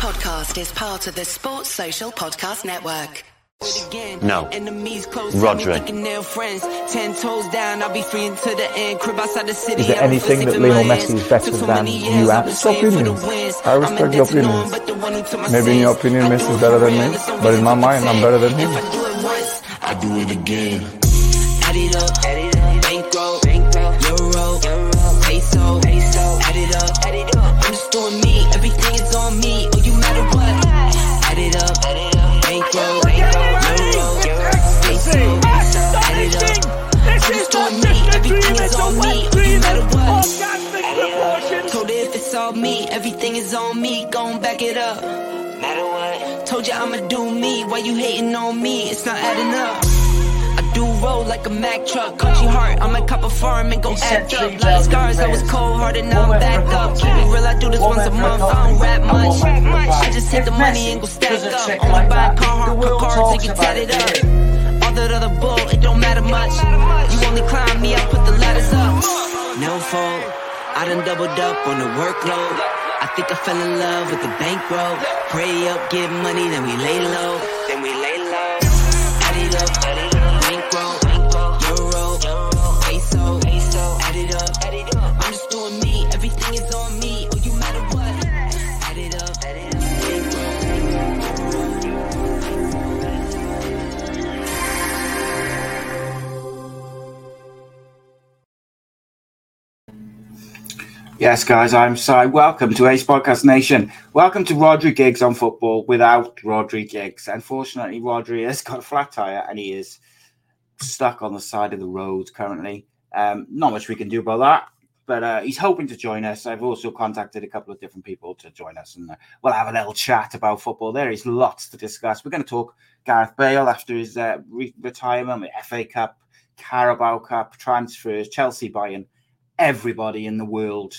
podcast is part of the Sports Social Podcast Network. No. Enemies close Rodri. thinking they're friends. Ten toes down, I'll be free until the end. Crib outside the city. Is there anything that Lionel Messi is better than you at? I've been It's playing for the opinions. I respect your debt to no one opinions. but the one who took my Maybe in your opinion Messi is better than me, but in my mind, I'm better than him. I do it once, I do it again. Add it up, add it up. Bankroll, bankroll. Euro, euro. Peso, peso. Add it up, add it up. I'm just doing me, everything is on me. Gon' back it up. Matter what? Told you I'ma do me. Why you hating on me? It's not adding up. I do roll like a Mack truck. Country heart, I'm a cop of farm and go act up. Lot of scars, I was cold hearted, now I'm back up. Keep it real, I do this once a month. I don't rap much. I just hit the money and go stack up. Only buy car, car cars and get tatted up. All that other bull, it don't matter much. You only climb me, I put the ladders up. No fault, I done doubled up on the workload. Think I fell in love with the bankroll. Pray up, get money, then we lay low. Then we lay low. Yes, guys, I'm Si. Welcome to Ace Podcast Nation. Welcome to Rhodri Giggs on football without Rhodri Giggs. Unfortunately, Rhodri has got a flat tire and he is stuck on the side of the road currently. Um, not much we can do about that, but uh, he's hoping to join us. I've also contacted a couple of different people to join us and uh, we'll have a little chat about football. There is lots to discuss. We're going to talk Gareth Bale after his uh, re- retirement, FA Cup, Carabao Cup, transfers, Chelsea buying everybody in the world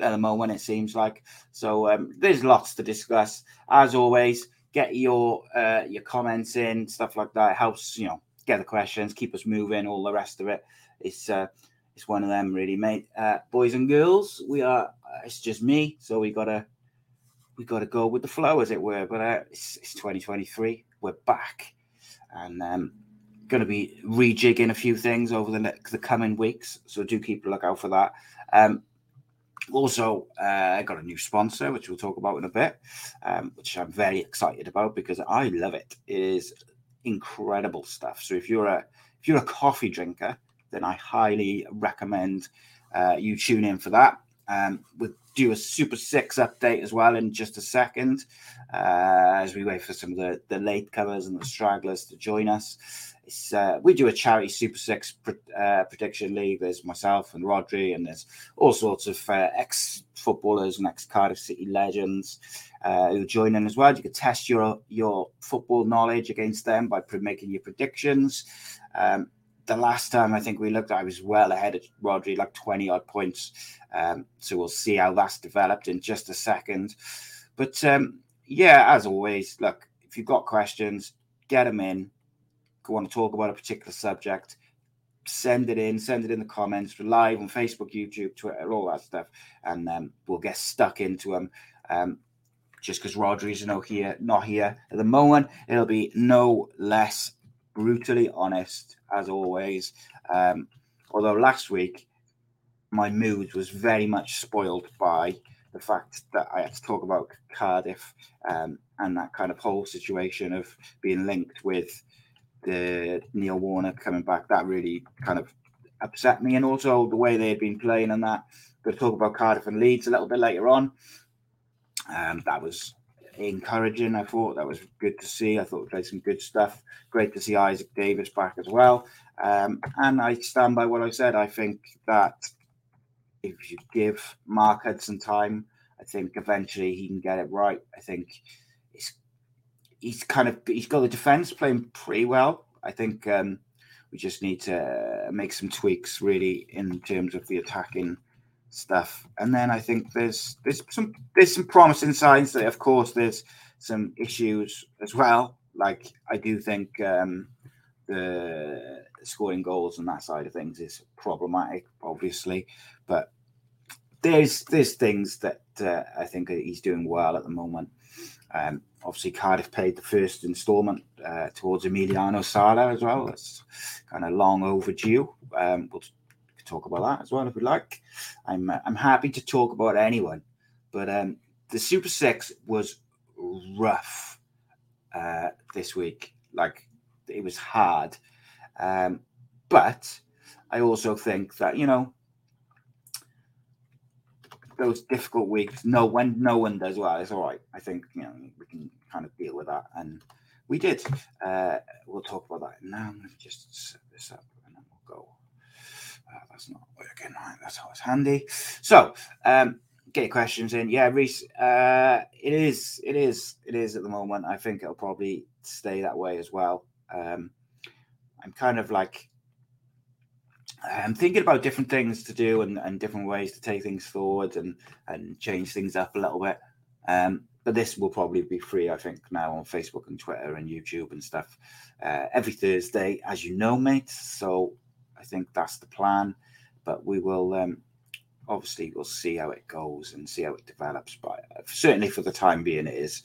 at the moment, it seems like. So um, there's lots to discuss. As always, get your uh, your comments in, stuff like that. It helps, you know, get the questions, keep us moving, all the rest of it. It's uh, it's one of them, really, mate. Uh, boys and girls, we are. Uh, it's just me, so we gotta we gotta go with the flow, as it were. But uh, it's, it's 2023. We're back, and um, going to be rejigging a few things over the next, the coming weeks. So do keep a lookout for that. Um, also, uh, I got a new sponsor, which we'll talk about in a bit, um, which I'm very excited about because I love it. It is incredible stuff. So if you're a if you're a coffee drinker, then I highly recommend uh, you tune in for that. Um, we'll do a Super Six update as well in just a second uh, as we wait for some of the, the late comers and the stragglers to join us. It's, uh, we do a charity Super Six uh, prediction league. There's myself and Rhodri, and there's all sorts of uh, ex footballers and ex Cardiff City legends uh, who join in as well. You can test your your football knowledge against them by pre- making your predictions. Um, the last time I think we looked, I was well ahead of Rhodri, like 20 odd points. Um, so we'll see how that's developed in just a second. But um, yeah, as always, look, if you've got questions, get them in. Want to talk about a particular subject, send it in, send it in the comments. Live on Facebook, YouTube, Twitter, all that stuff. And um, we'll get stuck into them. Um, just because Rhodri's no here, not here at the moment, it'll be no less brutally honest as always. Um, although last week my mood was very much spoiled by the fact that I had to talk about Cardiff um, and that kind of whole situation of being linked with the Neil Warnock coming back. That really kind of upset me, and also the way they had been playing and that. To talk about Cardiff and Leeds a little bit later on. Um, that was encouraging. I thought that was good to see. I thought we played some good stuff. Great to see Isaak Davies back as well. Um, and I stand by what I said. I think that if you give Mark Hudson time, I think eventually he can get it right. I think he's he's kind of he's got the defense playing pretty well. I think um, we just need to make some tweaks really in terms of the attacking stuff. And then I think there's there's some there's some promising signs that of course there's some issues as well. Like I do think um, the scoring goals and that side of things is problematic, obviously, but there's there's things that uh, I think he's doing well at the moment. Um, obviously, Cardiff paid the first instalment uh, towards Emiliano Sala as well. That's kind of long overdue. Um, we'll talk about that as well if we like. I'm uh, I'm happy to talk about anyone, but um, the Super Six was rough uh, this week. Like it was hard, um, but I also think that you know those difficult weeks. No, when no one does well, it's all right. I think you know we can kind of deal with that, and we did. Uh, we'll talk about that now. Let me just set this up, and then we'll go. Uh, that's not working. Right, that's always handy. So, um, get your questions in. Yeah, Reese. Uh, it is. It is. It is at the moment. I think it'll probably stay that way as well. Um, I'm kind of like I'm thinking about different things to do and, and different ways to take things forward and and change things up a little bit. Um, but this will probably be free, I think, now on Facebook and Twitter and YouTube and stuff uh, every Thursday, as you know, mate. So I think that's the plan. But we will um, obviously we'll see how it goes and see how it develops. But certainly for the time being, it is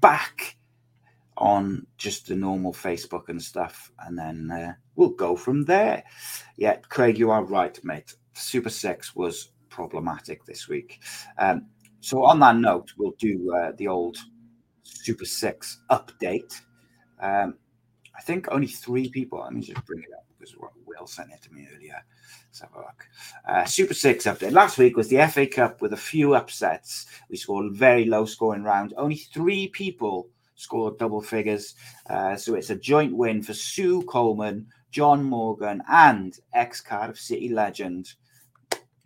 back on just the normal Facebook and stuff, and then uh, we'll go from there. Yeah, Craig, you are right, mate. Super Six was problematic this week. Um, so on that note, we'll do uh, the old Super Six update. Um, I think only three people. Let me just bring it up because Will sent it to me earlier. Let's have a look. Uh, Super Six update. Last week was the FA Cup with a few upsets. We scored very low scoring round. Only three people scored double figures. Uh, so it's a joint win for Sue Coleman, John Morgan, and ex Cardiff City legend,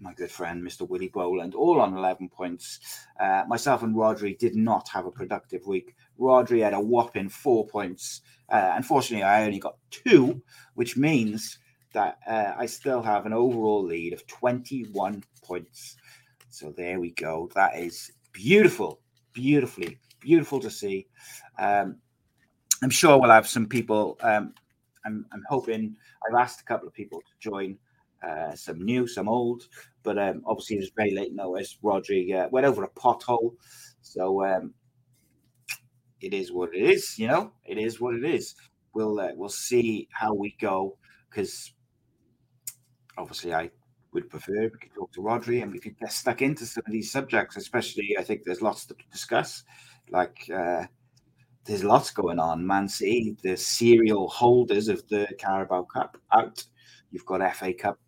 my good friend, Mr. Willie Boland, all on 11 points. Uh, myself and Rhodri did not have a productive week. Rhodri had a whopping four points. Uh, unfortunately, I only got two, which means that uh, I still have an overall lead of 21 points. So there we go. That is beautiful, beautifully beautiful to see. Um, I'm sure we'll have some people. Um, I'm, I'm, hoping I've asked a couple of people to join, uh, some new, some old, but um, obviously it's very late notice. Rhodri uh, went over a pothole, so um, it is what it is. You know, it is what it is. We'll uh, we'll see how we go because obviously I would prefer we could talk to Rhodri and we could get stuck into some of these subjects, especially I think there's lots to discuss. Like uh, there's lots going on. Man City, the serial holders of the Carabao Cup out. You've got FA Cup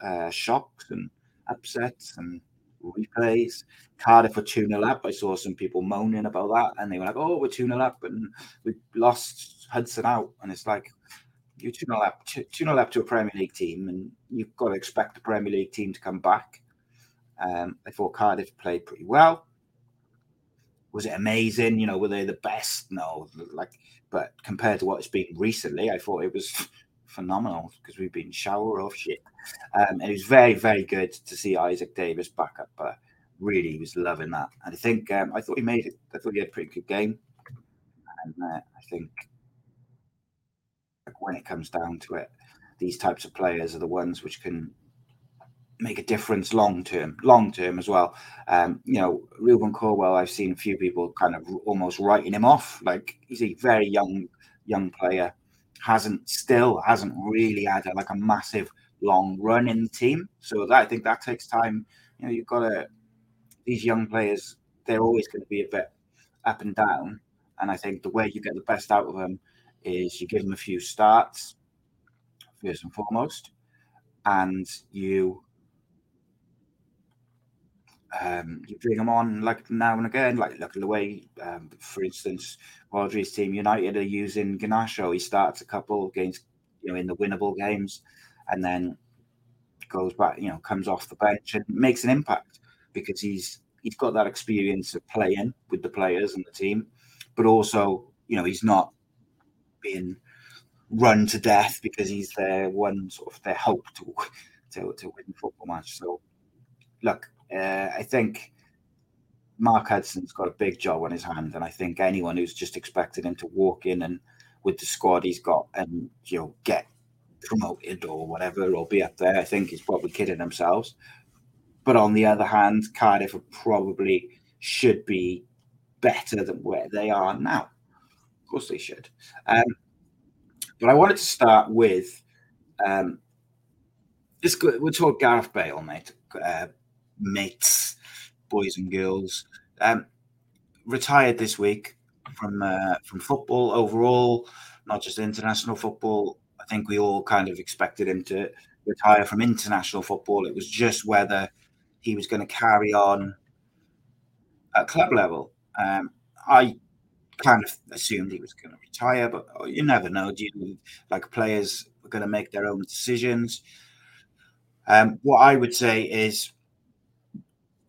uh, shocks and upsets and replays. Cardiff for 2 0 up. I saw some people moaning about that and they were like, oh, we're 2 0 up and we lost Hudson out. And it's like, you're 2 0 up, 2 0 up to a Premier League team and you've got to expect the Premier League team to come back. Um, I thought Cardiff played pretty well was it amazing? You know, were they the best? No, like, but compared to what it's been recently, I thought it was phenomenal because we've been shower of shit. Um, it was very, very good to see Isaak Davies back up. But really, was loving that. And I think um, I thought he made it. I thought he had a pretty good game. And uh, I think when it comes down to it, these types of players are the ones which can make a difference long term, long term as well. Um, you know, Rubin Colwill, I've seen a few people kind of almost writing him off. Like he's a very young, young player, hasn't still hasn't really had a, like a massive long run in the team. So that, I think that takes time. You know, you've got to these young players. They're always going to be a bit up and down, and I think the way you get the best out of them is you give them a few starts first and foremost, and you um, you bring them on like now and again, like look at the way, um, for instance, Rhodri's team United are using Garnacho. He starts a couple games, you know, in the winnable games, and then goes back, you know, comes off the bench and makes an impact because he's he's got that experience of playing with the players and the team, but also, you know, he's not being run to death because he's their one sort of their hope to to, to win football match. So, look, uh, I think Mark Hudson's got a big job on his hand, and I think anyone who's just expected him to walk in and with the squad he's got and you know get promoted or whatever or be up there, I think is probably kidding themselves. but on the other hand, Cardiff probably should be better than where they are now. Of course, they should. Um, but I wanted to start with um, this. We'll talk Gareth Bale, mate, uh, mates, boys and girls. Um, retired this week from uh, from football overall, not just international football. I think we all kind of expected him to retire from international football. It was just whether he was going to carry on at club level. Um, I kind of assumed he was going to retire, but oh, you never know. Do you like players are going to make their own decisions? Um, what I would say is,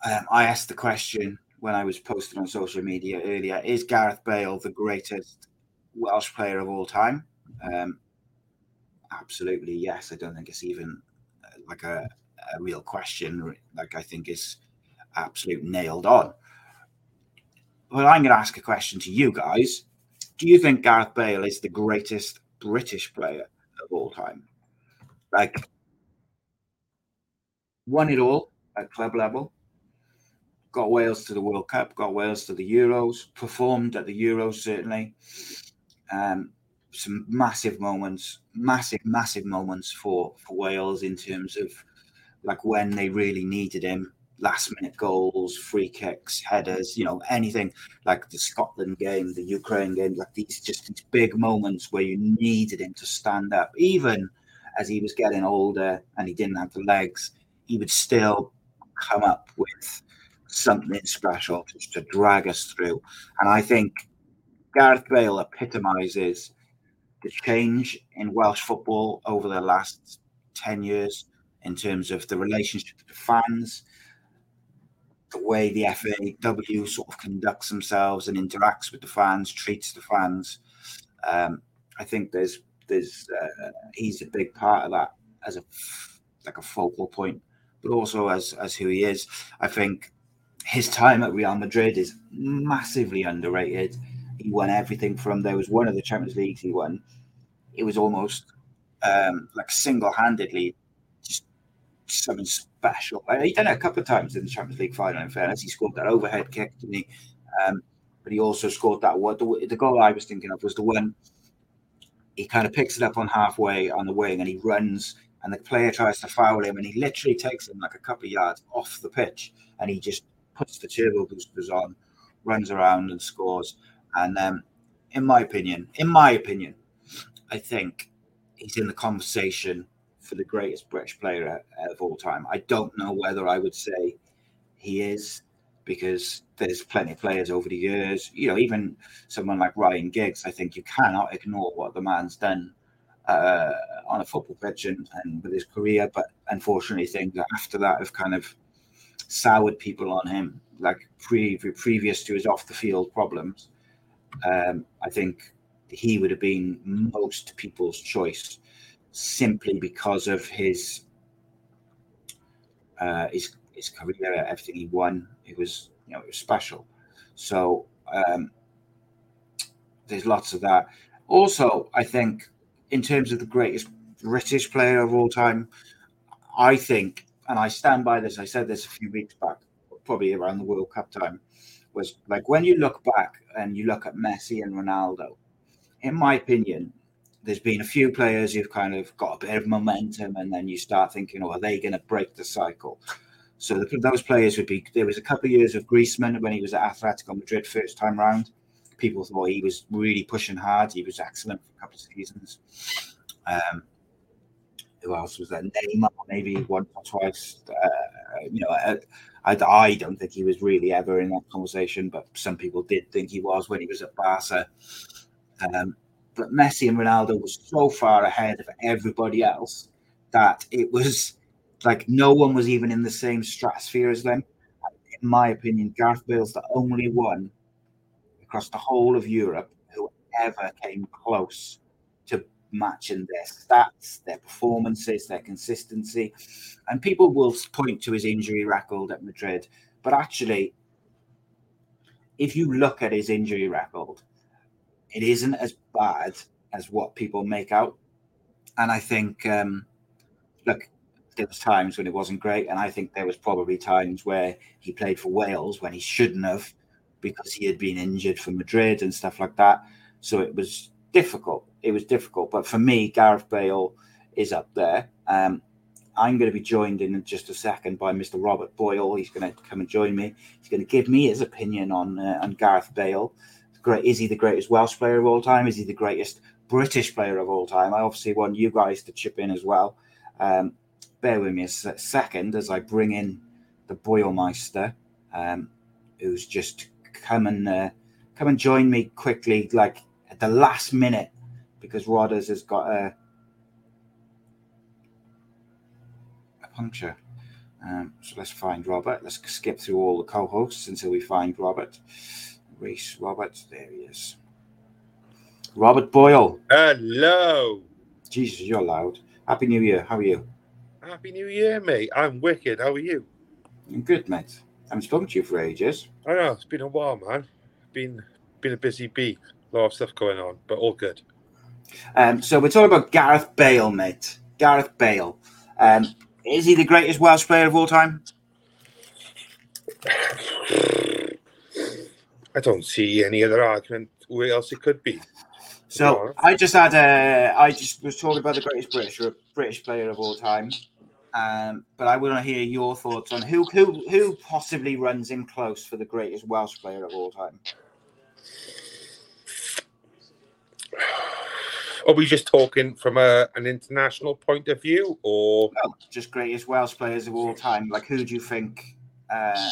um, I asked the question when I was posting on social media earlier: Is Gareth Bale the greatest Welsh player of all time? Um, absolutely, yes. I don't think it's even uh, like a, a real question. Like I think it's absolute nailed on. Well, I'm going to ask a question to you guys. Do you think Gareth Bale is the greatest British player of all time? Like, won it all at club level, got Wales to the World Cup, got Wales to the Euros, performed at the Euros certainly. Um, some massive moments, massive, massive moments for for Wales in terms of like when they really needed him last minute goals, free kicks, headers, you know, anything like the Scotland game, the Ukraine game, like these just these big moments where you needed him to stand up. Even as he was getting older and he didn't have the legs, he would still come up with something special just to drag us through. And I think Gareth Bale epitomizes the change in Welsh football over the last 10 years in terms of the relationship to the fans, the way the FAW sort of conducts themselves and interacts with the fans, treats the fans. Um, I think there's there's uh, he's a big part of that as a like a focal point, but also as as who he is. I think his time at Real Madrid is massively underrated. He won everything from there was one of the Champions Leagues he won. It was almost um, like single handedly just something special. He done it a couple of times in the Champions League final. In fairness, he scored that overhead kick, didn't he? Um, but he also scored that one. The, the, goal I was thinking of was the one he kind of picks it up on halfway on the wing and he runs, and the player tries to foul him, and he literally takes him like a couple of yards off the pitch, and he just puts the turbo boosters on, runs around and scores. And um, in my opinion, in my opinion, I think he's in the conversation for the greatest British player of all time. I don't know whether I would say he is because there's plenty of players over the years. You know, even someone like Ryan Giggs, I think you cannot ignore what the man's done uh, on a football pitch and, and with his career. But unfortunately, things after that have kind of soured people on him, like pre- previous to his off the field problems. Um, I think he would have been most people's choice simply because of his uh, his his career, everything he won. It was you know it was special. So um, there's lots of that. Also, I think in terms of the greatest British player of all time, I think, and I stand by this. I said this a few weeks back, probably around the World Cup time, was like when you look back and you look at Messi and Ronaldo. In my opinion, there's been a few players who've kind of got a bit of momentum, and then you start thinking, oh, are they going to break the cycle? So the, those players would be. There was a couple of years of Griezmann when he was at Atletico Madrid first time round. People thought he was really pushing hard. He was excellent for a couple of seasons. Um, who else was there? Neymar, maybe once or twice. Uh, you know, I, I, I, don't think he was really ever in that conversation, but some people did think he was when he was at Barca. Um, but Messi and Ronaldo was so far ahead of everybody else that it was like no one was even in the same stratosphere as them. In my opinion, Gareth Bale's the only one across the whole of Europe who ever came close matching their stats, their performances, their consistency. And people will point to his injury record at Madrid, but actually, if you look at his injury record, it isn't as bad as what people make out. And I think, um, look, there was times when it wasn't great, and I think there was probably times where he played for Wales when he shouldn't have because he had been injured for Madrid and stuff like that. So it was difficult. It was difficult, but for me, Gareth Bale is up there. Um, I'm going to be joined in just a second by Mr. Robert Boyle. He's going to come and join me. He's going to give me his opinion on uh, on Gareth Bale. Great, is he the greatest Welsh player of all time? Is he the greatest British player of all time? I obviously want you guys to chip in as well. Um, bear with me a second as I bring in the Boilmeister, um, who's just come and uh, come and join me quickly, like at the last minute, because Rodders has got a a puncture. Um, so let's find Robert. Let's skip through all the co-hosts until we find Robert. Reese, Robert, there he is. Robert Boyle. Hello. Jesus, you're loud. Happy New Year. How are you? Happy New Year, mate. I'm wicked. How are you? I'm good, mate. I haven't spoken to you for ages. I know it's been a while, man. Been been a busy bee. A lot of stuff going on, but all good. Um, so we're talking about Gareth Bale, mate. Gareth Bale. Um, is he the greatest Welsh player of all time? I don't see any other argument where else it could be. So I just had a, I just was talking about the greatest British British player of all time, um, but I want to hear your thoughts on who who who possibly runs in close for the greatest Welsh player of all time. Are we just talking from a, an international point of view, or just greatest Welsh players of all time? Like, who do you think, uh,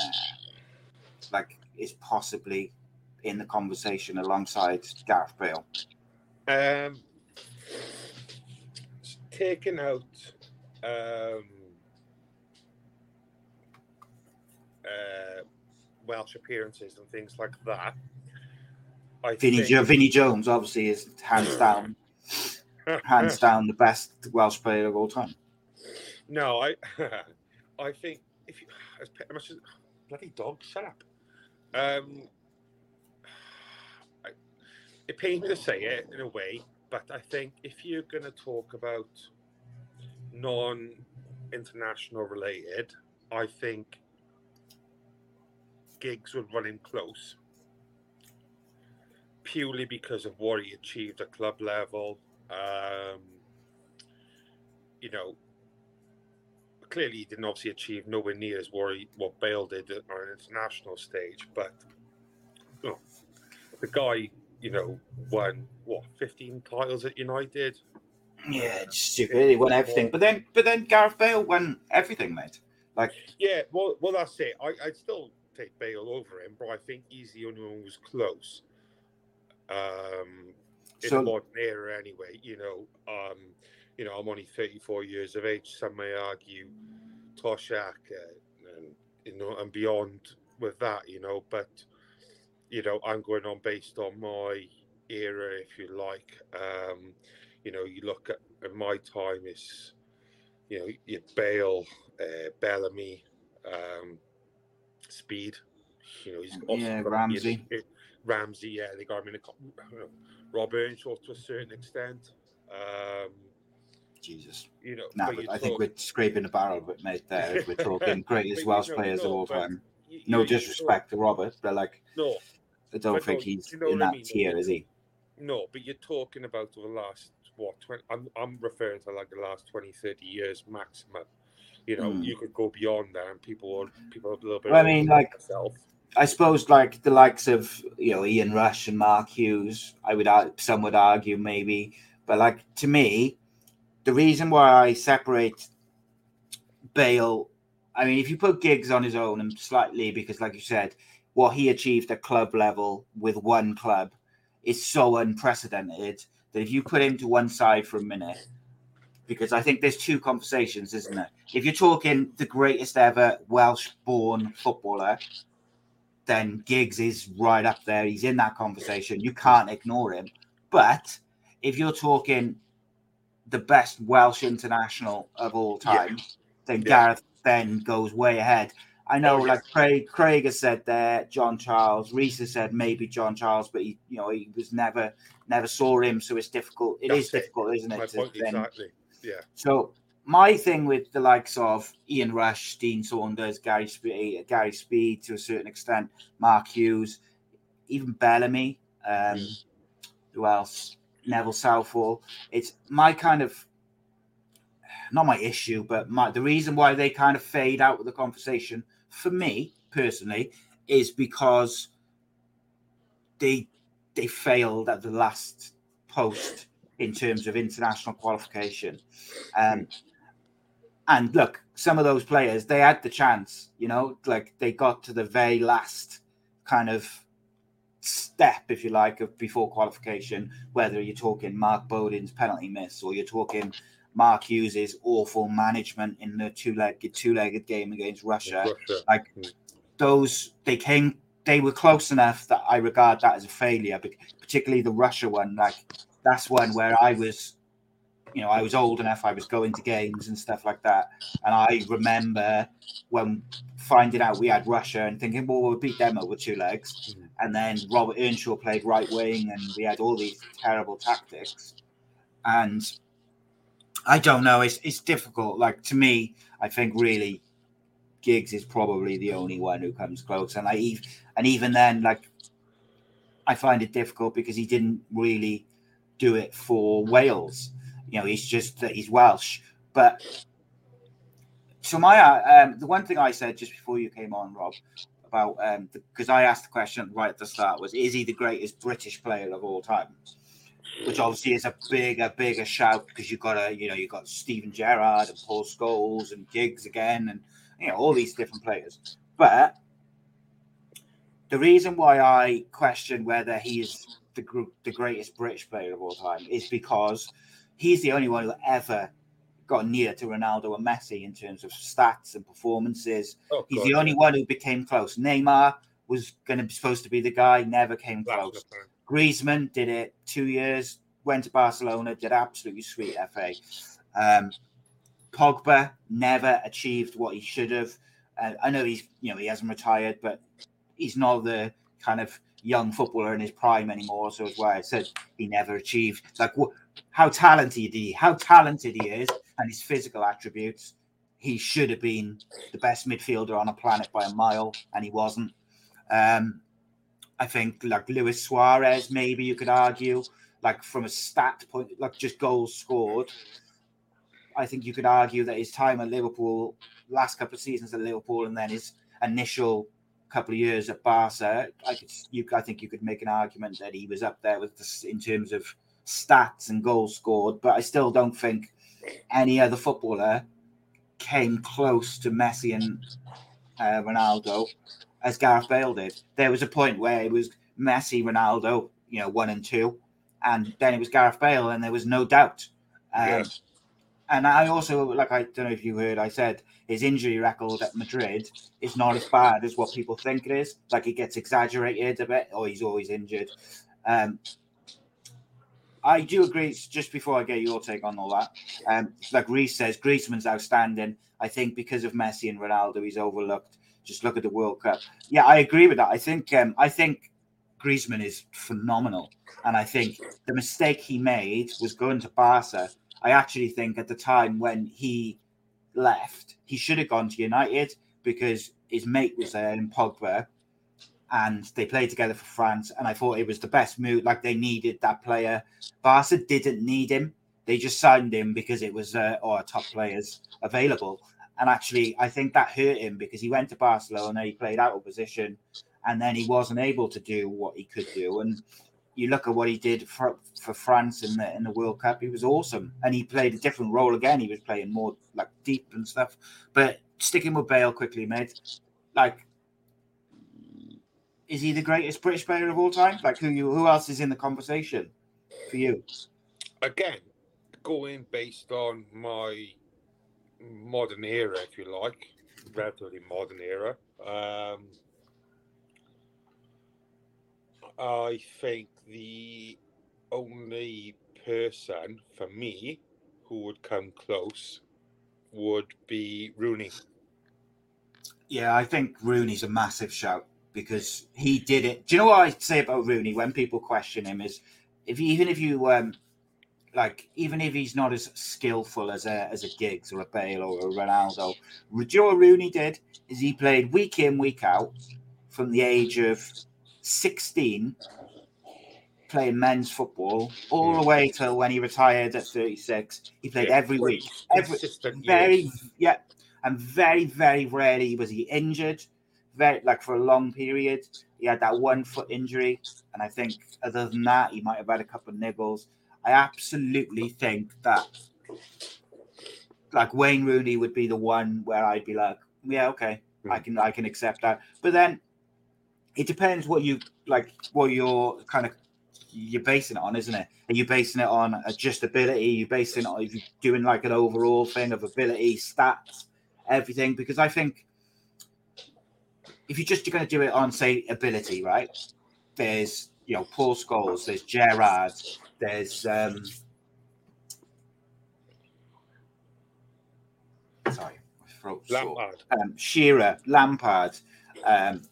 like, is possibly in the conversation alongside Gareth Bale? Um, taking out um, uh, Welsh appearances and things like that. I Vinny, think... jo- Vinny Jones obviously is hands down hands down the best Welsh player of all time. No, I I think if you as much as bloody dog, shut up. Um, I, it pains me to say it in a way, but I think if you're going to talk about non-international related, I think Giggs would run in close purely because of what he achieved at club level um, you know, clearly he didn't obviously achieve nowhere near as what, what Bale did on an international stage, but you know, the guy, you know, won what 15 titles at United. Yeah, stupid. He won everything, but then, but then Gareth Bale won everything, mate. Like, yeah, well, well, that's it. I, I'd still take Bale over him, but I think he's the only one who's close. Um, in so, the modern era anyway. You know, um, you know, I'm only 34 years of age. Some may argue Toshack uh, and you know and beyond with that. You know, but you know, I'm going on based on my era, if you like. Um, you know, you look at, at my time is, you know, you Bale, uh, Bellamy, um, Speed. You know, he's yeah, Ramsey. Ramsey, yeah, they got him in a Rob Earnshaw to a certain extent. Um, Jesus. You know, nah, but, but I talk... think we're scraping the barrel bit, mate, there. We're talking greatest Welsh players of all time. You, no disrespect to Robert, but like, no, I don't think he's you know in that I mean? tier, is he? No, but you're talking about the last, what, 20, I'm, I'm referring to like the last 20, 30 years maximum. You know, mm. you could go beyond that, and people, want people a little bit. Well, I mean, like, myself. I suppose like the likes of you know Ian Rush and Mark Hughes, I would some would argue maybe, but like to me, the reason why I separate Bale, I mean, if you put Giggs on his own and slightly because, like you said, what he achieved at club level with one club is so unprecedented that if you put him to one side for a minute, because I think there's two conversations, isn't it? If you're talking the greatest ever Welsh-born footballer then Giggs is right up there. He's in that conversation. You can't ignore him. But if you're talking the best Welsh international of all time, yeah. then yeah. Gareth then goes way ahead. I know, oh, like Craig, Craig has said there, John Charles, Reese has said maybe John Charles, but he, you know, he was never, never saw him, so it's difficult. It That's is it. difficult, isn't it? exactly. Yeah. So my thing with the likes of Ian Rush, Dean Saunders, Gary Speed, Gary Speed to a certain extent, Mark Hughes, even Bellamy, um, mm. who else? Neville Southall. It's my kind of not my issue, but my the reason why they kind of fade out of the conversation for me personally is because they they failed at the last post in terms of international qualification. Um, and look, some of those players they had the chance, you know, like they got to the very last kind of step, if you like, of before qualification. Whether you're talking Mark Bodin's penalty miss or you're talking Mark Hughes's awful management in the two-legged two-legged game against Russia. Russia. Like those, they came, they were close enough that I regard that as a failure. But particularly the Russia one, like that's one where I was, you know, I was old enough. I was going to games and stuff like that, and I remember when finding out we had Russia and thinking, well, we'll beat them over two legs. Hmm. And then Robert Earnshaw played right wing, and we had all these terrible tactics. And I don't know. It's it's difficult. Like to me, I think really Giggs is probably the only one who comes close. And I and even then, like I find it difficult because he didn't really do it for Wales. You know, he's just that he's Welsh. But so my um, the one thing I said just before you came on, Rob, about um because I asked the question right at the start was is he the greatest British player of all time? which obviously is a bigger, bigger shout because you've got a, you know, you've got Steven Gerrard and Paul Scholes and Giggs again, and you know all these different players. But the reason why I question whether he is the the greatest British player of all time is because he's the only one who ever got near to Ronaldo and Messi in terms of stats and performances. Oh, he's the only one who became close. Neymar was going to be supposed to be the guy, never came close. Griezmann did it two years, went to Barcelona, did absolutely sweet FA. Um, Pogba never achieved what he should have. Uh, I know he's, you know, he hasn't retired, but he's not the kind of young footballer in his prime anymore. So as well, I said he never achieved. It's like how talented he, how talented he is, and his physical attributes. He should have been the best midfielder on a planet by a mile, and he wasn't. Um, I think like Luis Suarez, maybe you could argue, like from a stat point, like just goals scored. I think you could argue that his time at Liverpool, last couple of seasons at Liverpool, and then his initial couple of years at Barca, I could, you, I think you could make an argument that he was up there with this in terms of stats and goals scored. But I still don't think any other footballer came close to Messi and uh, Ronaldo as Gareth Bale did. There was a point where it was Messi, Ronaldo, you know, one and two, and then it was Gareth Bale, and there was no doubt. Um, yes. And I also, like, I don't know if you heard, I said his injury record at Madrid is not as bad as what people think it is. Like, it gets exaggerated a bit, or he's always injured. Um, I do agree. Just before I get your take on all that, um, like Reese says, Griezmann's outstanding. I think because of Messi and Ronaldo, he's overlooked. Just look at the World Cup. Yeah, I agree with that. I think um, I think Griezmann is phenomenal, and I think the mistake he made was going to Barca. I actually think at the time when he left, he should have gone to United because his mate was there in Pogba, and they played together for France. And I thought it was the best move. Like they needed that player. Barca didn't need him. They just signed him because it was uh, top players available. And actually, I think that hurt him because he went to Barcelona, he played out of position, and then he wasn't able to do what he could do. And you look at what he did for, for France in the in the World Cup, he was awesome. And he played a different role again. He was playing more like deep and stuff. But sticking with Bale quickly, mate, like is he the greatest British player of all time? Like who you who else is in the conversation for you? Again, going based on my modern era, if you like, relatively modern era. Um, I think the only person for me who would come close would be Rooney. Yeah, I think Rooney's a massive shout because he did it. Do you know what I say about Rooney when people question him is if even if you um like even if he's not as skillful as a as a Giggs or a Bale or a Ronaldo, Joe Rooney did is he played week in week out from the age of sixteen, playing men's football all the way till when he retired at thirty six. He played Yeah, every week, every very yeah, and very very rarely was he injured. Very like for a long period, he had that one foot injury, and I think other than that, he might have had a couple of nibbles. I absolutely think that like Wayne Rooney would be the one where I'd be like, yeah, okay, I hmm. can I can accept that. But then it depends what you like, what you're kind of you're basing it on, isn't it? Are you basing it on just ability? Are you basing it on if you're doing like an overall thing of ability, stats, everything? Because I think if you're just going to do it on say ability, right? There's you know Paul Scholes, there's Gerrard, there's um sorry, sore Lampard. um, Shearer, Lampard. Um,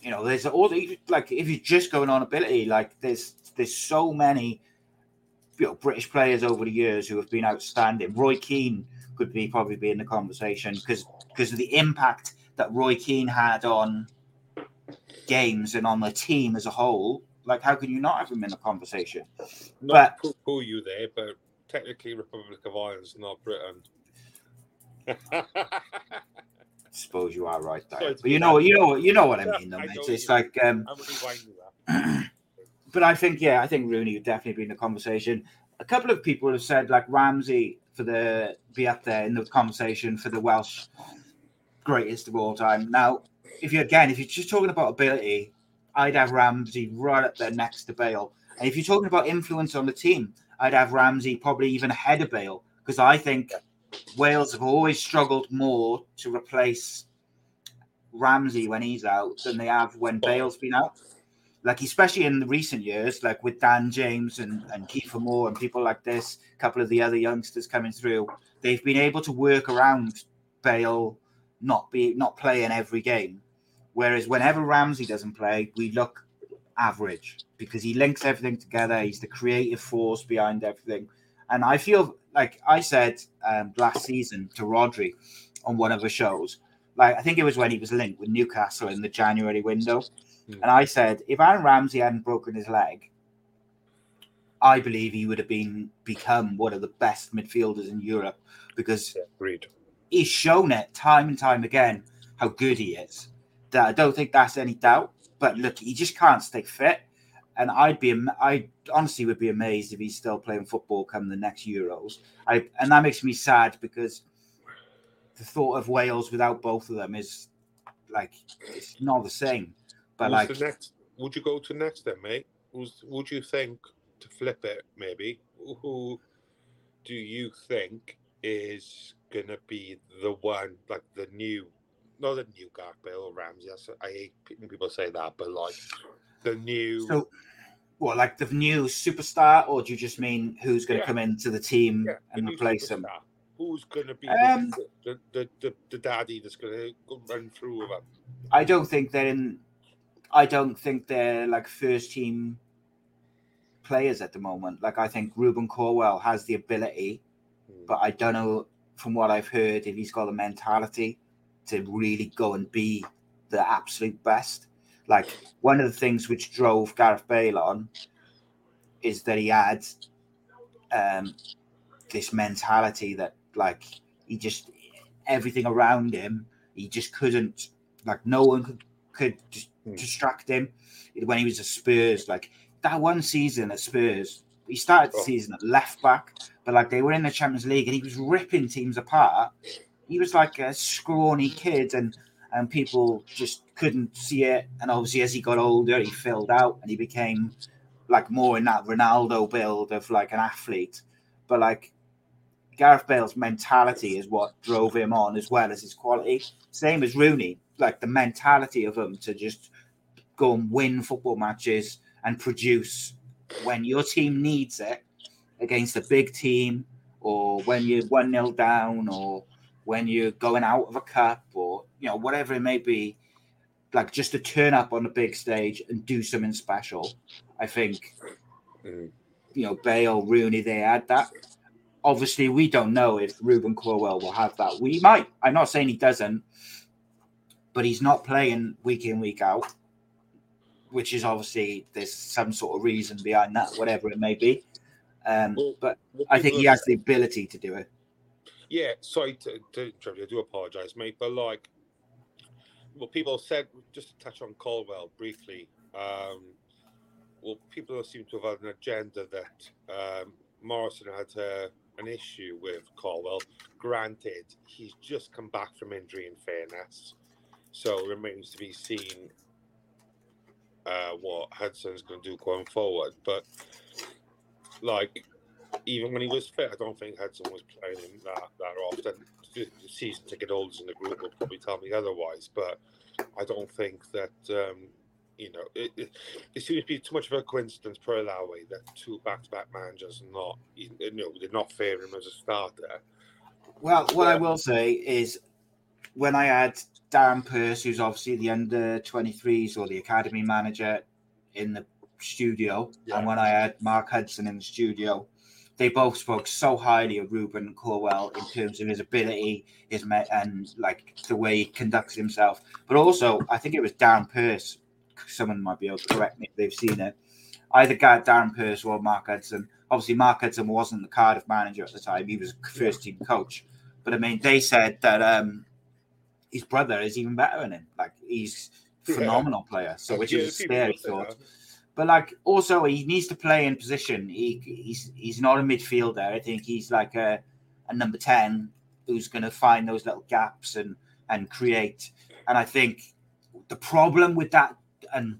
you know, there's all the like if you're just going on ability, like there's there's so many you know British players over the years who have been outstanding. Roy Keane could be probably be in the conversation because because of the impact that Roy Keane had on games and on the team as a whole. Like, how can you not have him in the conversation? Not to poo you there, but technically Republic of Ireland's not Britain. I suppose you are right there, to but you know, you know, you know what I mean. Though, I. It's, it's like um, I'm rewinding that. but I think, yeah, I think Rooney would definitely be in the conversation. A couple of people have said like Ramsey for the be up there in the conversation for the Welsh greatest of all time. Now, if you again, if you're just talking about ability, I'd have Ramsey right up there next to Bale. And if you're talking about influence on the team, I'd have Ramsey probably even ahead of Bale because I think Wales have always struggled more to replace Ramsey when he's out than they have when Bale's been out like especially in the recent years, like with Dan James and, and Kiefer Moore and people like this, a couple of the other youngsters coming through, they've been able to work around Bale not be not playing every game. Whereas whenever Ramsey doesn't play, we look average because he links everything together. He's the creative force behind everything. And I feel like I said um, last season to Rhodri on one of the shows, like I think it was when he was linked with Newcastle in the January window. Hmm. And I said, if Aaron Ramsey hadn't broken his leg, I believe he would have been become one of the best midfielders in Europe because Yeah, agreed. He's shown it time and time again how good he is. That I don't think that's any doubt. But look, he just can't stay fit. And I'd be, I honestly would be amazed if he's still playing football come the next Euros. I and that makes me sad because the thought of Wales without both of them is like it's not the same. But Who's like? Would you go to next then, mate? Who's, would you think to flip it? Maybe who do you think is gonna be the one, like the new, not the new Gareth Bale or Ramsey? I hate when people say that, but like the new. So, what, like the new superstar, or do you just mean who's going to Yeah. come into the team yeah, and new replace him? Who's gonna be Um, the, the, the, the, the daddy that's gonna run through with him? I don't think they're in. I don't think they're like first team players at the moment. Like I think Rubin Colwill has the ability, Hmm. but I don't know from what I've heard if he's got the mentality to really go and be the absolute best. Like one of the things which drove Gareth Bale on is that he had um, this mentality that like he just everything around him he just couldn't like no one could could dis- Hmm. distract him when he was at Spurs. Like that one season at Spurs, he started the season at left back, but like they were in the Champions League and he was ripping teams apart. He was like a scrawny kid, and and people just couldn't see it. And obviously, as he got older, he filled out and he became like more in that Ronaldo build of like an athlete. But like Gareth Bale's mentality is what drove him on as well as his quality. Same as Rooney, like the mentality of him to just go and win football matches and produce when your team needs it against a big team or when you're 1 0 down or when you're going out of a cup or you know whatever it may be like just to turn up on the big stage and do something special i think Mm. you know, Bale, Rooney, they had that. Obviously, we don't know if Rubin Colwill will have that. We might. I'm not saying he doesn't, but he's not playing week in, week out, which is obviously there's some sort of reason behind that, whatever it may be. Um, well, but I think he has the ability to do it. Yeah, sorry to, to I do apologise, mate, but like, well, people said just to touch on Colwill briefly. Um, well, people seem to have had an agenda that um, Morison had uh, an issue with Colwill. Granted, he's just come back from injury. In fairness, so it remains to be seen uh, what Hudson's going to do going forward. But like even when he was fit, I don't think Hudson was playing him that, that often. The season ticket holders in the group would probably tell me otherwise, but I don't think that, um, you know, it, it, it, seems to be too much of a coincidence per that two back to back managers are not, you know, they're not favouring him as a starter. Well, what I will say is when I had Darren Purse, who's obviously the under 23s or the academy manager in the studio, yeah. and when I had Mark Hudson in the studio, they both spoke so highly of Rubin Colwill in terms of his ability, his me- and like the way he conducts himself. But also, I think it was Darren Purse. Someone might be able to correct me if they've seen it. Either guy Darren Purse or Mark Hudson. Obviously, Mark Hudson wasn't the Cardiff manager at the time; he was first team coach. But I mean, they said that um, his brother is even better than him. Like he's phenomenal yeah. player. So, which is a scary thought. But like also he needs to play in position. He he's he's not a midfielder. I think he's like a, a number 10 who's gonna find those little gaps and and create. And I think the problem with that and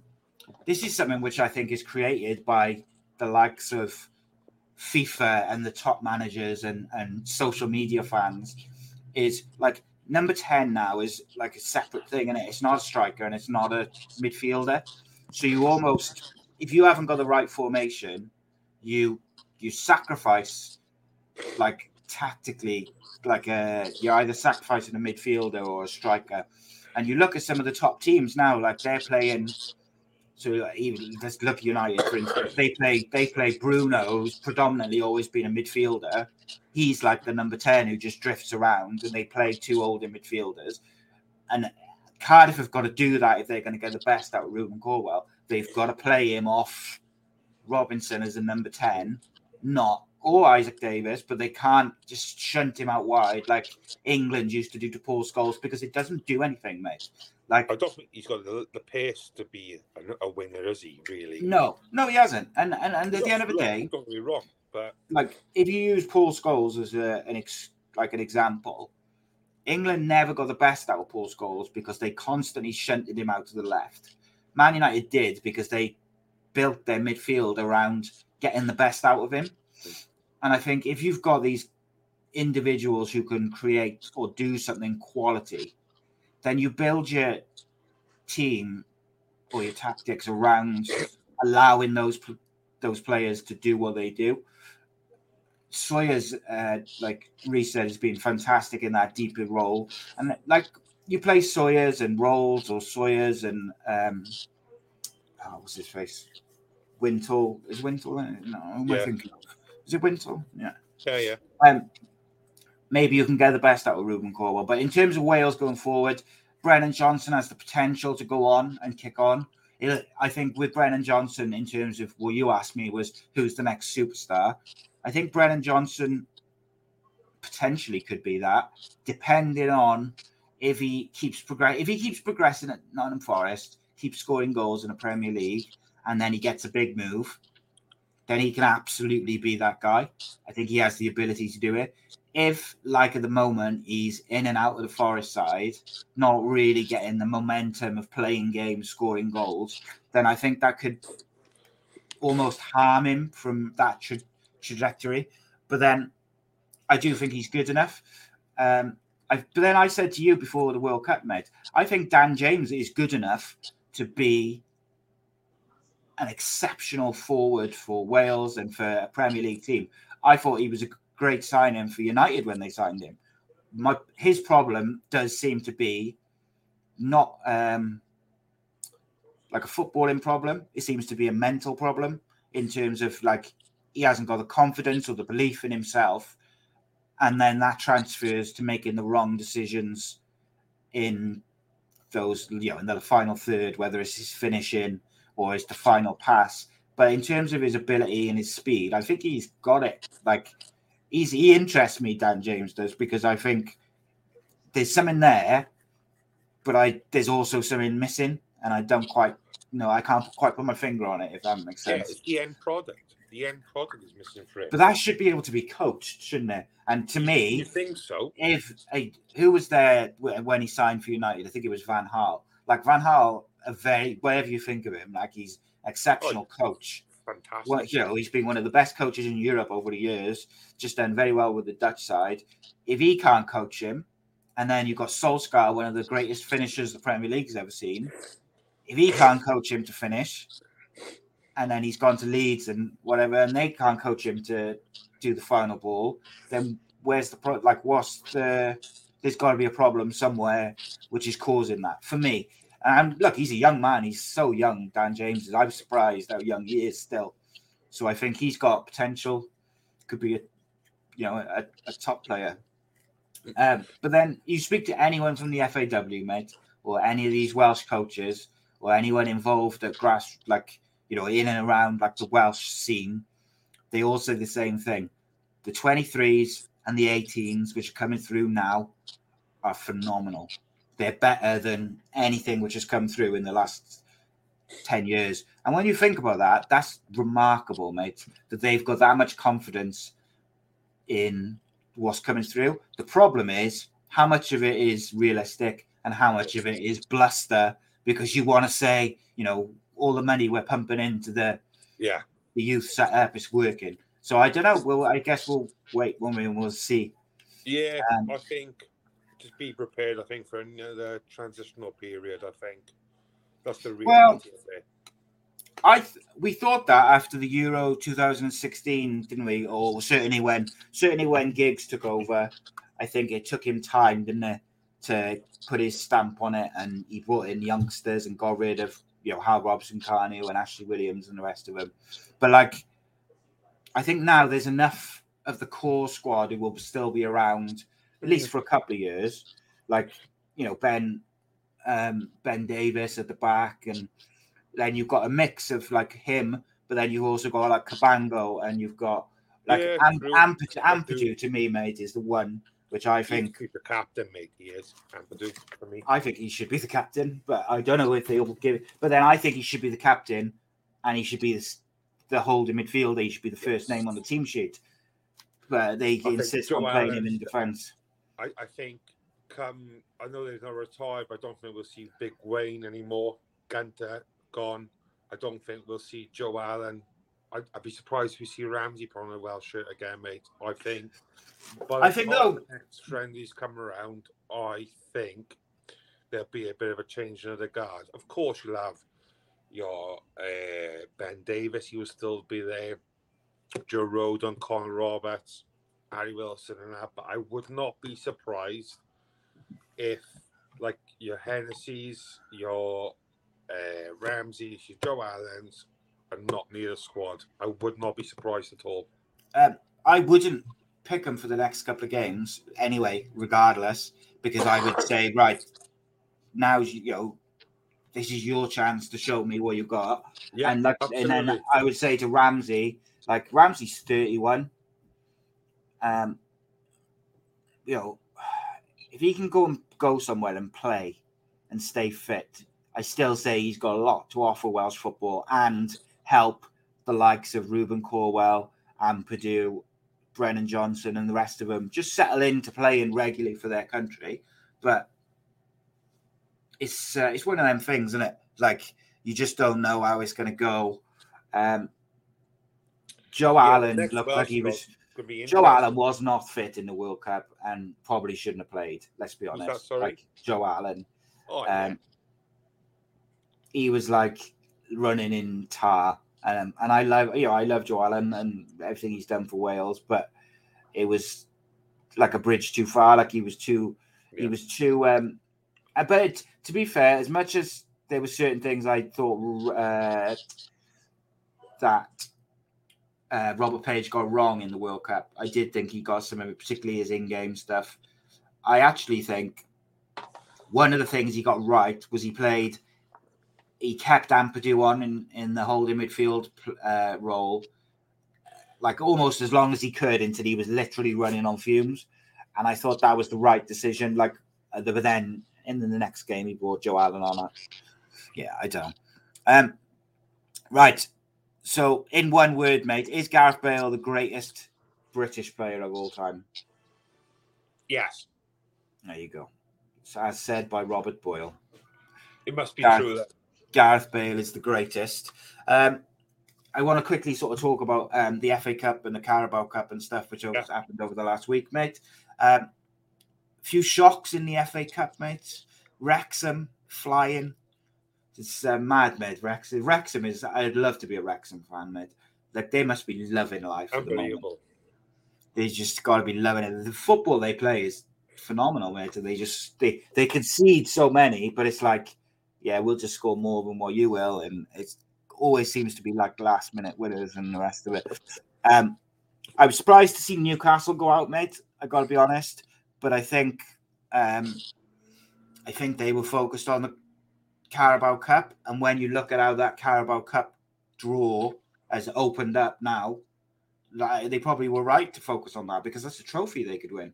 this is something which I think is created by the likes of FIFA and the top managers and, and social media fans is like number 10 now is like a separate thing and it? it's not a striker and it's not a midfielder. So you almost if you haven't got the right formation, you you sacrifice like tactically, like a uh, you're either sacrificing a midfielder or a striker. And you look at some of the top teams now, like they're playing. So even let's look United for instance. They play they play Bruno, who's predominantly always been a midfielder. He's like the number ten who just drifts around, and they play two older midfielders. And Cardiff have got to do that if they're going to get the best out of Rubin Colwill. they've got to play him off Robinson as a number 10, not or Isaak Davies, but they can't just shunt him out wide like England used to do to Paul Scholes because it doesn't do anything, mate. Like I don't think he's got the, the pace to be a, a winner, is he? Really? No, no, he hasn't. And and, and at the end of the day, don't be wrong, but like if you use Paul Scholes as a, an ex, like an example, England never got the best out of Paul Scholes because they constantly shunted him out to the left. Man United did because they built their midfield around getting the best out of him. And I think if you've got these individuals who can create or do something quality, then you build your team or your tactics around allowing those those players to do what they do. Sawyer's, uh, like Reese said, has been fantastic in that deeper role, and like you play Sawyers and Ralls or Sawyers and um, oh, what's his face? Wintle is Wintle? No, yeah. thinking of? Is it Wintle? Yeah. Yeah, yeah. Um, maybe you can get the best out of Rubin Colwill. But in terms of Wales going forward, Brennan Johnson has the potential to go on and kick on. I think with Brennan Johnson, in terms of what you asked me was who's the next superstar, I think Brennan Johnson potentially could be that, depending on if he keeps progress if he keeps progressing at Nottingham Forest, keeps scoring goals in the Premier League, and then he gets a big move, then he can absolutely be that guy. I think he has the ability to do it. If, like at the moment, he's in and out of the Forest side, not really getting the momentum of playing games, scoring goals, then I think that could almost harm him from that tra- trajectory. But then I do think he's good enough. Um, I've, but then I said to you before the World Cup, mate, I think Dan James is good enough to be an exceptional forward for Wales and for a Premier League team. I thought he was a great signing for United when they signed him. My his problem does seem to be not um, like a footballing problem. It seems to be a mental problem in terms of like he hasn't got the confidence or the belief in himself, and then that transfers to making the wrong decisions in those, you know, in the final third, whether it's his finishing or it's the final pass. But in terms of his ability and his speed, I think he's got it. Like he's he interests me, Dan James does, because I think there's something there, but I there's also something missing, and I don't quite you know I can't quite put my finger on it if that makes Yeah, sense. it's the end product. The end product is missing for it. But that should be able to be coached, shouldn't it? And to me, you think so? if a, who was there when he signed for United, I think it was Van Gaal. Like Van Gaal, a very whatever you think of him, like he's exceptional oh, coach. Fantastic. Well, you know, he's been one of the best coaches in Europe over the years. Just done very well with the Dutch side. If he can't coach him, and then you've got Solskjaer, one of the greatest finishers the Premier League's ever seen. If he can't coach him to finish, and then he's gone to Leeds and whatever, and they can't coach him to do the final ball, then where's the pro? Like, what's the? There's got to be a problem somewhere which is causing that for me. And look, he's a young man. He's so young, Dan James. is. I'm surprised how young he is still. So I think he's got potential. Could be a, you know, a, a top player. Um, but then you speak to anyone from the FAW, mate, or any of these Welsh coaches, or anyone involved at grass, like you know, in and around like the Welsh scene. They all say the same thing. The 23s and the 18s, which are coming through now, are phenomenal. They're better than anything which has come through in the last 10 years. And when you think about that, that's remarkable, mate, that they've got that much confidence in what's coming through. The problem is how much of it is realistic and how much of it is bluster because you want to say, you know, all the money we're pumping into the, Yeah. the youth setup is working. So I don't know. Well, I guess we'll wait one minute and we'll see. Yeah, Um, I think just be prepared. I think for another transitional period. I think that's the reality of it. I th- we thought that after the Euro 2016, didn't we? Or certainly when certainly when Giggs took over, I think it took him time, didn't it, to put his stamp on it, and he brought in youngsters and got rid of you know Hal Robson-Kanu, and Ashley Williams and the rest of them. But like, I think now there's enough of the core squad who will still be around at least for a couple of years, like you know Ben um, Ben Davies at the back, and then you've got a mix of like him, but then you've also got like Cabango, and you've got like Yeah, Am-. Ampadu, Ampadu to me, mate, is the one which I think He's the captain, mate. He is. Ampadu for me. I think he should be the captain, but I don't know if they will give it. But then I think he should be the captain, and he should be the, the holding midfielder. He should be the first name on the team sheet. But they think insist on playing him in defence. I, I think come. I know they're going to retire, but I don't think we'll see Big Wayne anymore. Gunter gone. I don't think we'll see Joe Allen. I'd, I'd be surprised if we see Ramsey put on a Welsh shirt again, mate. I think. But I think, though- next friendlies come around, I think there'll be a bit of a change in the guard. Of course, you'll have your uh, Ben Davies. He will still be there. Joe Rodon, Connor Roberts, Harry Wilson, and that. But I would not be surprised if, like your Hennessy's, your uh, Ramsey's, your Joe Allen's, are not near the squad. I would not be surprised at all. Um, I wouldn't pick him for the next couple of games anyway, regardless, because I would say, right, now you know, this is your chance to show me what you got. Yeah, and like, and then. I would say to Ramsey, like Ramsey's thirty-one. Um, you know, if he can go and go somewhere and play and stay fit, I still say he's got a lot to offer Welsh football and help the likes of Rubin Colwill and Purdue, Brennan Johnson, and the rest of them just settle into playing regularly for their country. But it's uh, it's one of them things, isn't it? Like you just don't know how it's going to go. Um, Joe Yeah, Allen looked like he was. squad could be Joe. Allen was not fit in the World Cup and probably shouldn't have played. Let's be honest. that? Like Joe Allen, Oh, yeah. um, he was like running in tar, um, and I love you know I love Joe Allen and everything he's done for Wales, but it was like a bridge too far. Like he was too, he was too. Um, uh, but to be fair, as much as there were certain things I thought uh, that uh, Robert Page got wrong in the World Cup. I did think he got some of it, particularly his in-game stuff. I actually think one of the things he got right was he played, he kept Ampadu on in, in the holding midfield uh, role, like almost as long as he could until he was literally running on fumes. And I thought that was the right decision. Like, uh, but then in the next game, he brought Joe Allen on. Yeah, I don't. Um, right. So, in one word, mate, is Gareth Bale the greatest British player of all time? Yes. There you go. So, as said by Robert Boyle. It must be Gareth, true that Gareth Bale is the greatest. Um, I want to quickly sort of talk about um, the FA Cup and the Carabao Cup and stuff, which yeah. happened over the last week, mate. Um, a few shocks in the FA Cup, mate. Wrexham flying it's uh, mad, mate. Wrexham. Wrexham is. I'd love to be a Wrexham fan, mate. Like they must be loving life. Unbelievable. The they just got to be loving it. The football they play is phenomenal, mate. And they just they they concede so many, but it's like, yeah, we'll just score more than what you will, and it always seems to be like last minute winners and the rest of it. Um, I was surprised to see Newcastle go out, mate. I got to be honest, but I think, um, I think they were focused on the Carabao Cup. And when you look at how that Carabao Cup draw has opened up now, like, they probably were right to focus on that because that's a trophy they could win.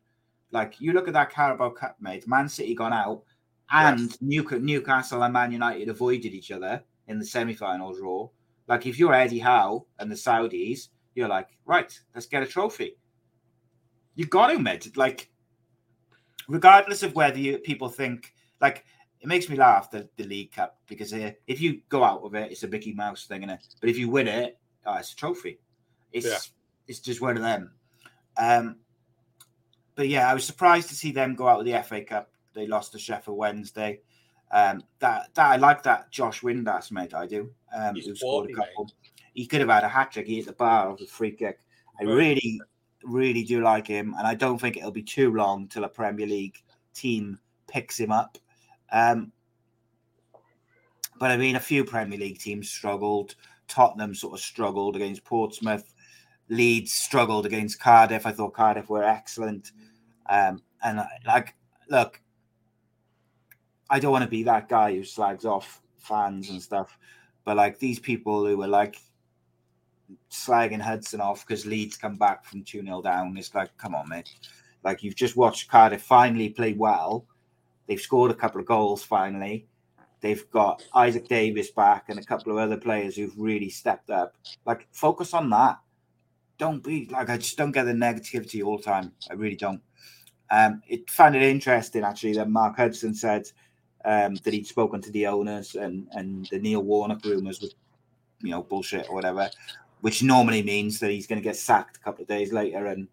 Like you look at that Carabao Cup, mate. Man City gone out, and yes. Newcastle and Man United avoided each other in the semi-final draw. Like if you're Eddie Howe and the Saudis, you're like, right, let's get a trophy. You got to, mate. Like, regardless of whether you, people think, like, it makes me laugh the, the League Cup because uh, if you go out with it, it's a Mickey Mouse thing, it? But if you win it, oh, it's a trophy. It's yeah. it's just one of them. Um, but yeah, I was surprised to see them go out with the FA Cup. They lost to Sheffield Wednesday. Um, that that I like that Josh Windass mate. I do. Um, who scored a couple. He could have had a hat trick. He hit the bar of the free kick. I really, really do like him, and I don't think it'll be too long till a Premier League team picks him up. Um, but I mean, a few Premier League teams struggled. Tottenham sort of struggled against Portsmouth. Leeds struggled against Cardiff. I thought Cardiff were excellent. Um, and like, look, I don't want to be that guy who slags off fans and stuff, but like these people who were like slagging Hudson off because Leeds come back from 2 0 down, it's like, come on, mate. Like, you've just watched Cardiff finally play well They've scored a couple of goals finally. They've got Isaak Davies back and a couple of other players who've really stepped up. Like, focus on that. Don't be like, I just don't get the negativity all the time. I really don't. Um, it found it interesting actually that Mark Hudson said um, that he'd spoken to the owners and and the Neil Warnock rumors with you know bullshit or whatever, which normally means that he's going to get sacked a couple of days later and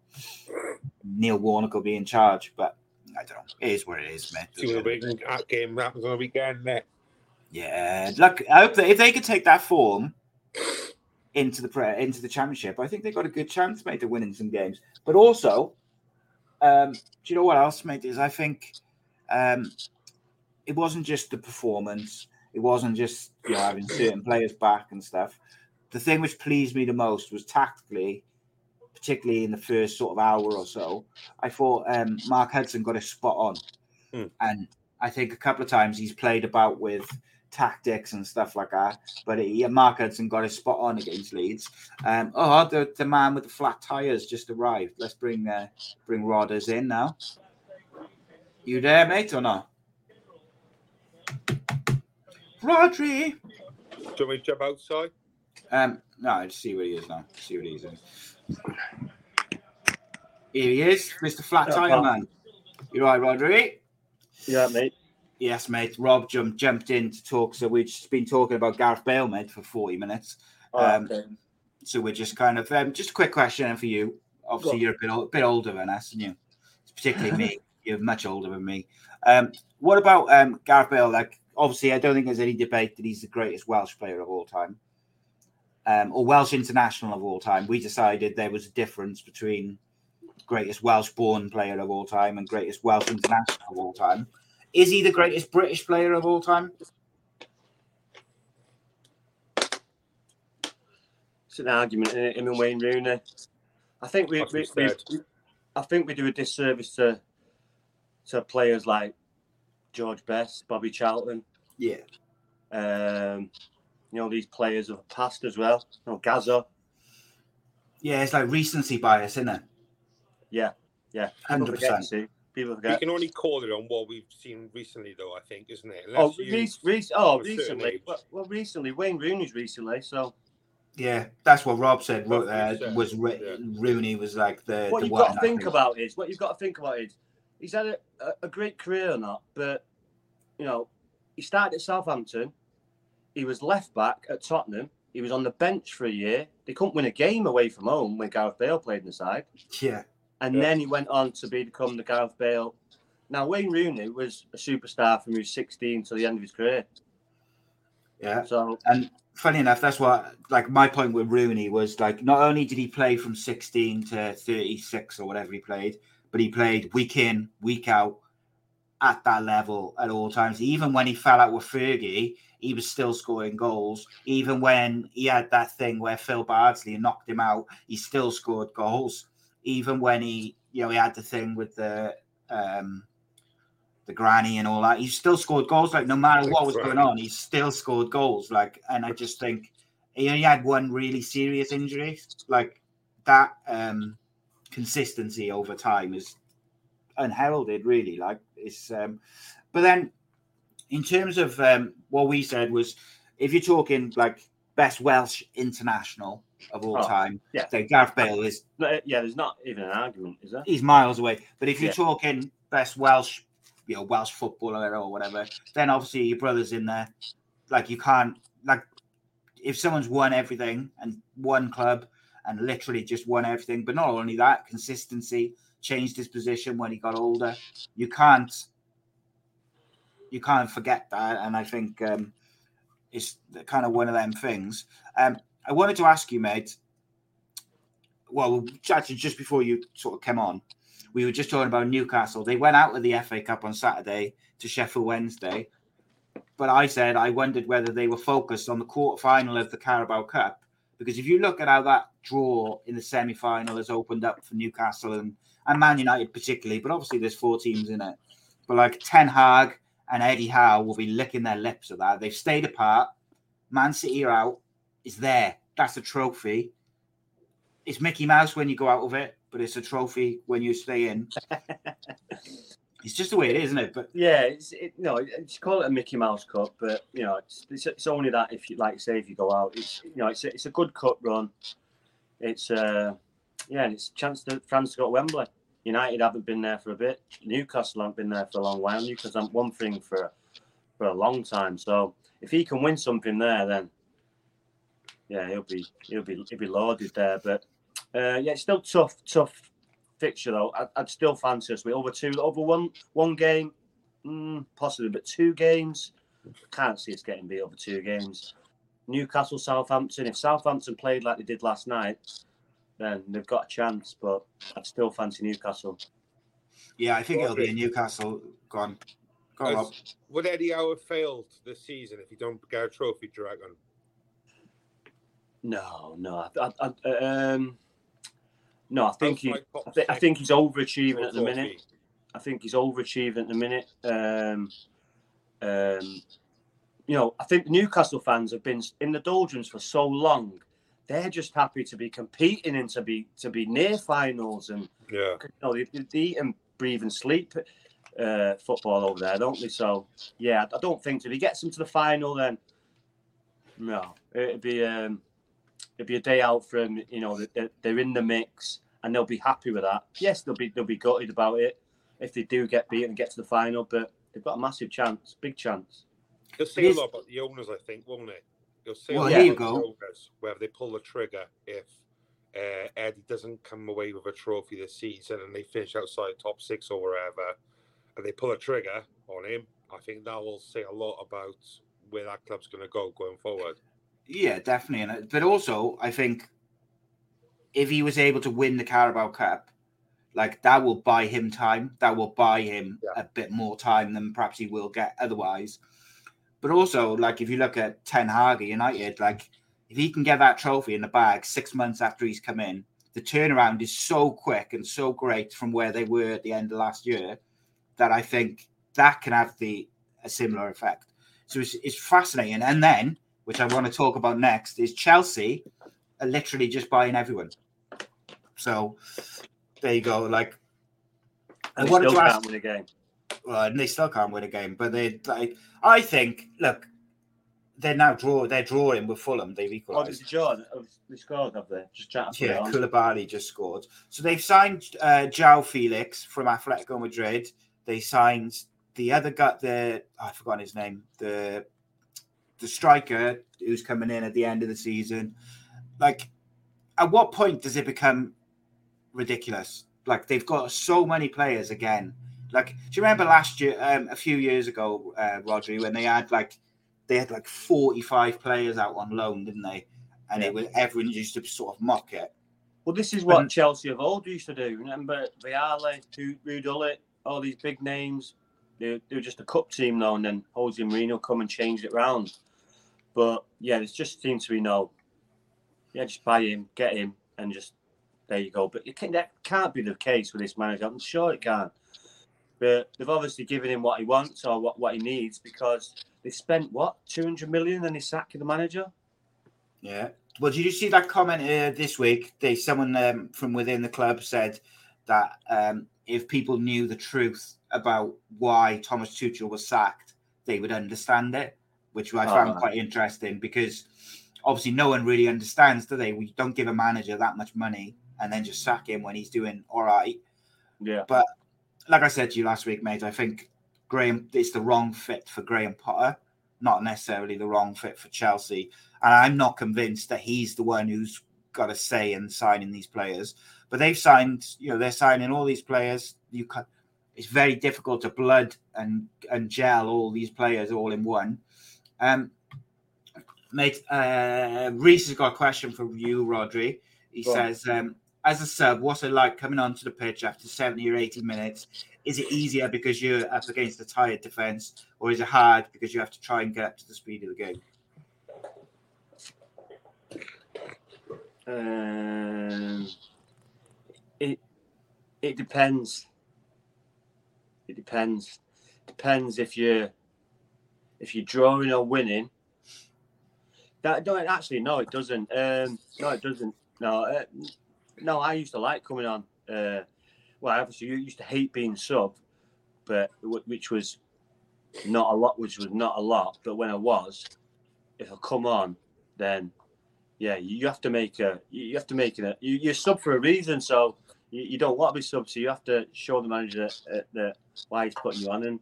Neil Warnock will be in charge. But I don't know. It is what it is, man. See what big game happens on the weekend, mate. Yeah, look, I hope that if they could take that form into the pre- into the championship, I think they've got a good chance, mate, of winning some games. But also, um, do you know what else, mate? Is I think um, it wasn't just the performance. It wasn't just you know having certain players back and stuff. The thing which pleased me the most was tactically particularly in the first sort of hour or so, I thought um, Mark Hudson got a spot on. Hmm. And I think a couple of times he's played about with tactics and stuff like that. But he, Mark Hudson got a spot on against Leeds. Um, oh, the, the man with the flat tires just arrived. Let's bring uh, bring Rodders in now. You there, mate, or not? Rhodri. Do you want me to jump outside? Um, no, I just see where he is now. See what he's in. Here he is, Mr. Flat Tire Man. You right, Rhodri? Yeah, mate. Yes, mate. Rob jumped jumped in to talk. So we've just been talking about Gareth Bale, mate, for 40 minutes. Oh, um, okay. So we're just kind of um, just a quick question for you. Obviously, you're a bit, a bit older than us, and you, particularly me. You're much older than me. Um, what about um, Gareth Bale? Like, obviously, I don't think there's any debate that he's the greatest Welsh player of all time um, or Welsh international of all time, we decided there was a difference between greatest Welsh born player of all time and greatest Welsh international of all time. Is he the greatest British player of all time? it's an argument in him and Wayne Rooney. I think we, we, we, we, I think we do a disservice to to players like George Best, Bobby Charlton. Yeah. Um, you know these players of the past as well. You know, Gazza. Yeah, it's like recency bias, isn't it? Yeah, yeah. Hundred percent. People forget. You can only call it on what we've seen recently, though. I think, isn't it? Unless oh, re- re- oh, recently. Well, well, recently, Wayne Rooney's recently, so. Yeah, that's what Rob said. Uh, was yeah. Rooney was like the. What the you've got to think about is what you've got to think about is he's had a, a, great career or not, but you know he started at Southampton. He was left back at Tottenham. He was on the bench for a year. They couldn't win a game away from home when Gareth Bale played in the side. Yeah. And Yeah. then he went on to become the Gareth Bale. Now Wayne Rooney was a superstar from he was 16 to the end of his career. Yeah. So And funny enough, that's what like my point with Rooney was like not only did he play from 16 to 36 or whatever he played, but he played week in, week out at that level at all times. Even when he fell out with Fergie, he was still scoring goals. Even when he had that thing where Phil Bardsley knocked him out, he still scored goals. Even when he, you know, he had the thing with the um the granny and all that, he still scored goals. Like no matter what was going on, he still scored goals. Like, and I just think he only had one really serious injury. Like that um consistency over time is unheralded, really. Like it's um but then in terms of um what we said was if you're talking like best Welsh international of all Oh, time, yeah. then Gareth Bale is no, yeah, there's not even an argument, is there? he's miles away. But if you're Yeah. talking best Welsh, you know, Welsh footballer or whatever, then obviously your brother's in there. Like you can't like if someone's won everything and one club and literally just won everything, but not only that, consistency, changed his position when he got older. You can't you can't forget that. And I think um it's kind of one of them things. Um I wanted to ask you, mate. Well, actually, just before you sort of came on, we were just talking about Newcastle. They went out of the FA Cup on Saturday to Sheffield Wednesday. But I said I wondered whether they were focused on the quarter final of the Carabao Cup. Because if you look at how that draw in the semi final has opened up for Newcastle and, and Man United, particularly, but obviously there's four teams in it. But like Ten Hag and Eddie Howe will be licking their lips at that. They've stayed apart. Man City are out. It's there. That's a trophy. It's Mickey Mouse when you go out of it, but it's a trophy when you stay in. it's just the way it is, isn't it? But Yeah, it's it, no, it's call it a Mickey Mouse Cup, but you know, it's, it's it's only that if you like say if you go out, it's you know, it's a, it's a good cup run. It's uh, yeah, and it's a chance to France to go to Wembley. United haven't been there for a bit. Newcastle haven't been there for a long while. Newcastle haven't one thing for for a long time. So if he can win something there, then yeah, he'll be he'll be he'll be lauded there. But uh, yeah, it's still tough, tough fixture though. I'd, I'd still fancy us with over two, over one one game, mm, possibly, but two games. Can't see us getting beat over two games. Newcastle, Southampton. If Southampton played like they did last night, then they've got a chance. But I'd still fancy Newcastle. yeah, I think it'll be a Newcastle. Go on. Go on, Rob. Has- Would Eddie Howe have failed this season if he don't get a trophy, do you reckon? No, no, I, I, I, um, no. I think he, I, thi- I think he's overachieving at the minute. I think he's overachieving at the minute. Um, um, you know, I think Newcastle fans have been in the doldrums for so long. They're just happy to be competing and to be to be near finals, and Yeah. you know, they, they eat and breathe and sleep uh, football over there, don't they? So yeah, I don't think if he gets them to the final, then no, it'd be um, it'd be a day out for them. You know, they're, they're in the mix and they'll be happy with that. Yes, they'll be they'll be gutted about it if they do get beaten and get to the final, but they've got a massive chance, big chance. He'll say It a lot about the owners, I think, won't it? He'll say Well, a lot you about go. the owners, whether they pull the trigger if uh, Eddie doesn't come away with a trophy this season and they finish outside top six or wherever, and they pull a trigger on him. I think that will say a lot about where that club's going to go going forward. Yeah, definitely. And uh, but also, I think if he was able to win the Carabao Cup, like that will buy him time. That will buy him Yeah. a bit more time than perhaps he will get otherwise. But also, like if you look at Ten Hag United, like if he can get that trophy in the bag six months after he's come in, the turnaround is so quick and so great from where they were at the end of last year that I think that can have the a similar effect. So it's, it's fascinating. And then, which I want to talk about next, is Chelsea are literally just buying everyone. So there you go. Like I wanted to ask, win a game. Well, and they still can't win a game, but they like. I think. Look, they're now draw. They're drawing with Fulham. They've equalised. Oh, there's draw. They scored, have they? Just chat. Yeah, Koulibaly just scored. So they've signed uh, João Felix from Atletico Madrid. They signed the other guy. The oh, I forgot his name. The the striker who's coming in at the end of the season. Like, at what point does it become ridiculous? Like they've got so many players again. Like, do you remember last year, um, a few years ago, uh, Rhodri, when they had like they had like forty-five players out on loan, didn't they? And yeah. it was everyone used to sort of mock it. Well, this is what Chelsea of old used to do. Remember Vialli, Ruud all these big names. They, they were just a cup team now, and then Jose Mourinho come and changed it round. But yeah, it just seems to be no. Yeah, just buy him, get him, and just there you go. But can, that can't be the case with this manager. I'm sure it can. But they've obviously given him what he wants or what, what he needs because they spent what 200 million and they sacked the manager. Yeah. Well, did you see that comment uh, this week? They someone um, from within the club said that um, if people knew the truth about why Thomas Tuchel was sacked, they would understand it, which I oh, found oh, quite interesting because obviously no one really understands, do they? We don't give a manager that much money and then just sack him when he's doing all right. Yeah. But like I said to you last week, mate, I think Graham it's the wrong fit for Graham Potter, not necessarily the wrong fit for Chelsea. And I'm not convinced that he's the one who's got a say in signing these players. But they've signed, you know, they're signing all these players. You can, it's very difficult to blood and and gel all these players all in one. Um, mate, uh, Reese has got a question for you, Rhodri. He Go says, um, as a sub, what's it like coming onto the pitch after 70 or 80 minutes? Is it easier because you're up against a tired defense, or is it hard because you have to try and get up to the speed of the game? Um, it it depends. It depends. Depends if you're if you're drawing or winning. That don't actually no, it doesn't. Um, no, it doesn't. No, uh, no, I used to like coming on. Uh, well, obviously, you used to hate being sub, but which was not a lot. Which was not a lot. But when I was, if I come on, then yeah, you have to make a. You have to make it. You, you're sub for a reason, so you, don't want to be sub. So you have to show the manager that, that why he's putting you on, and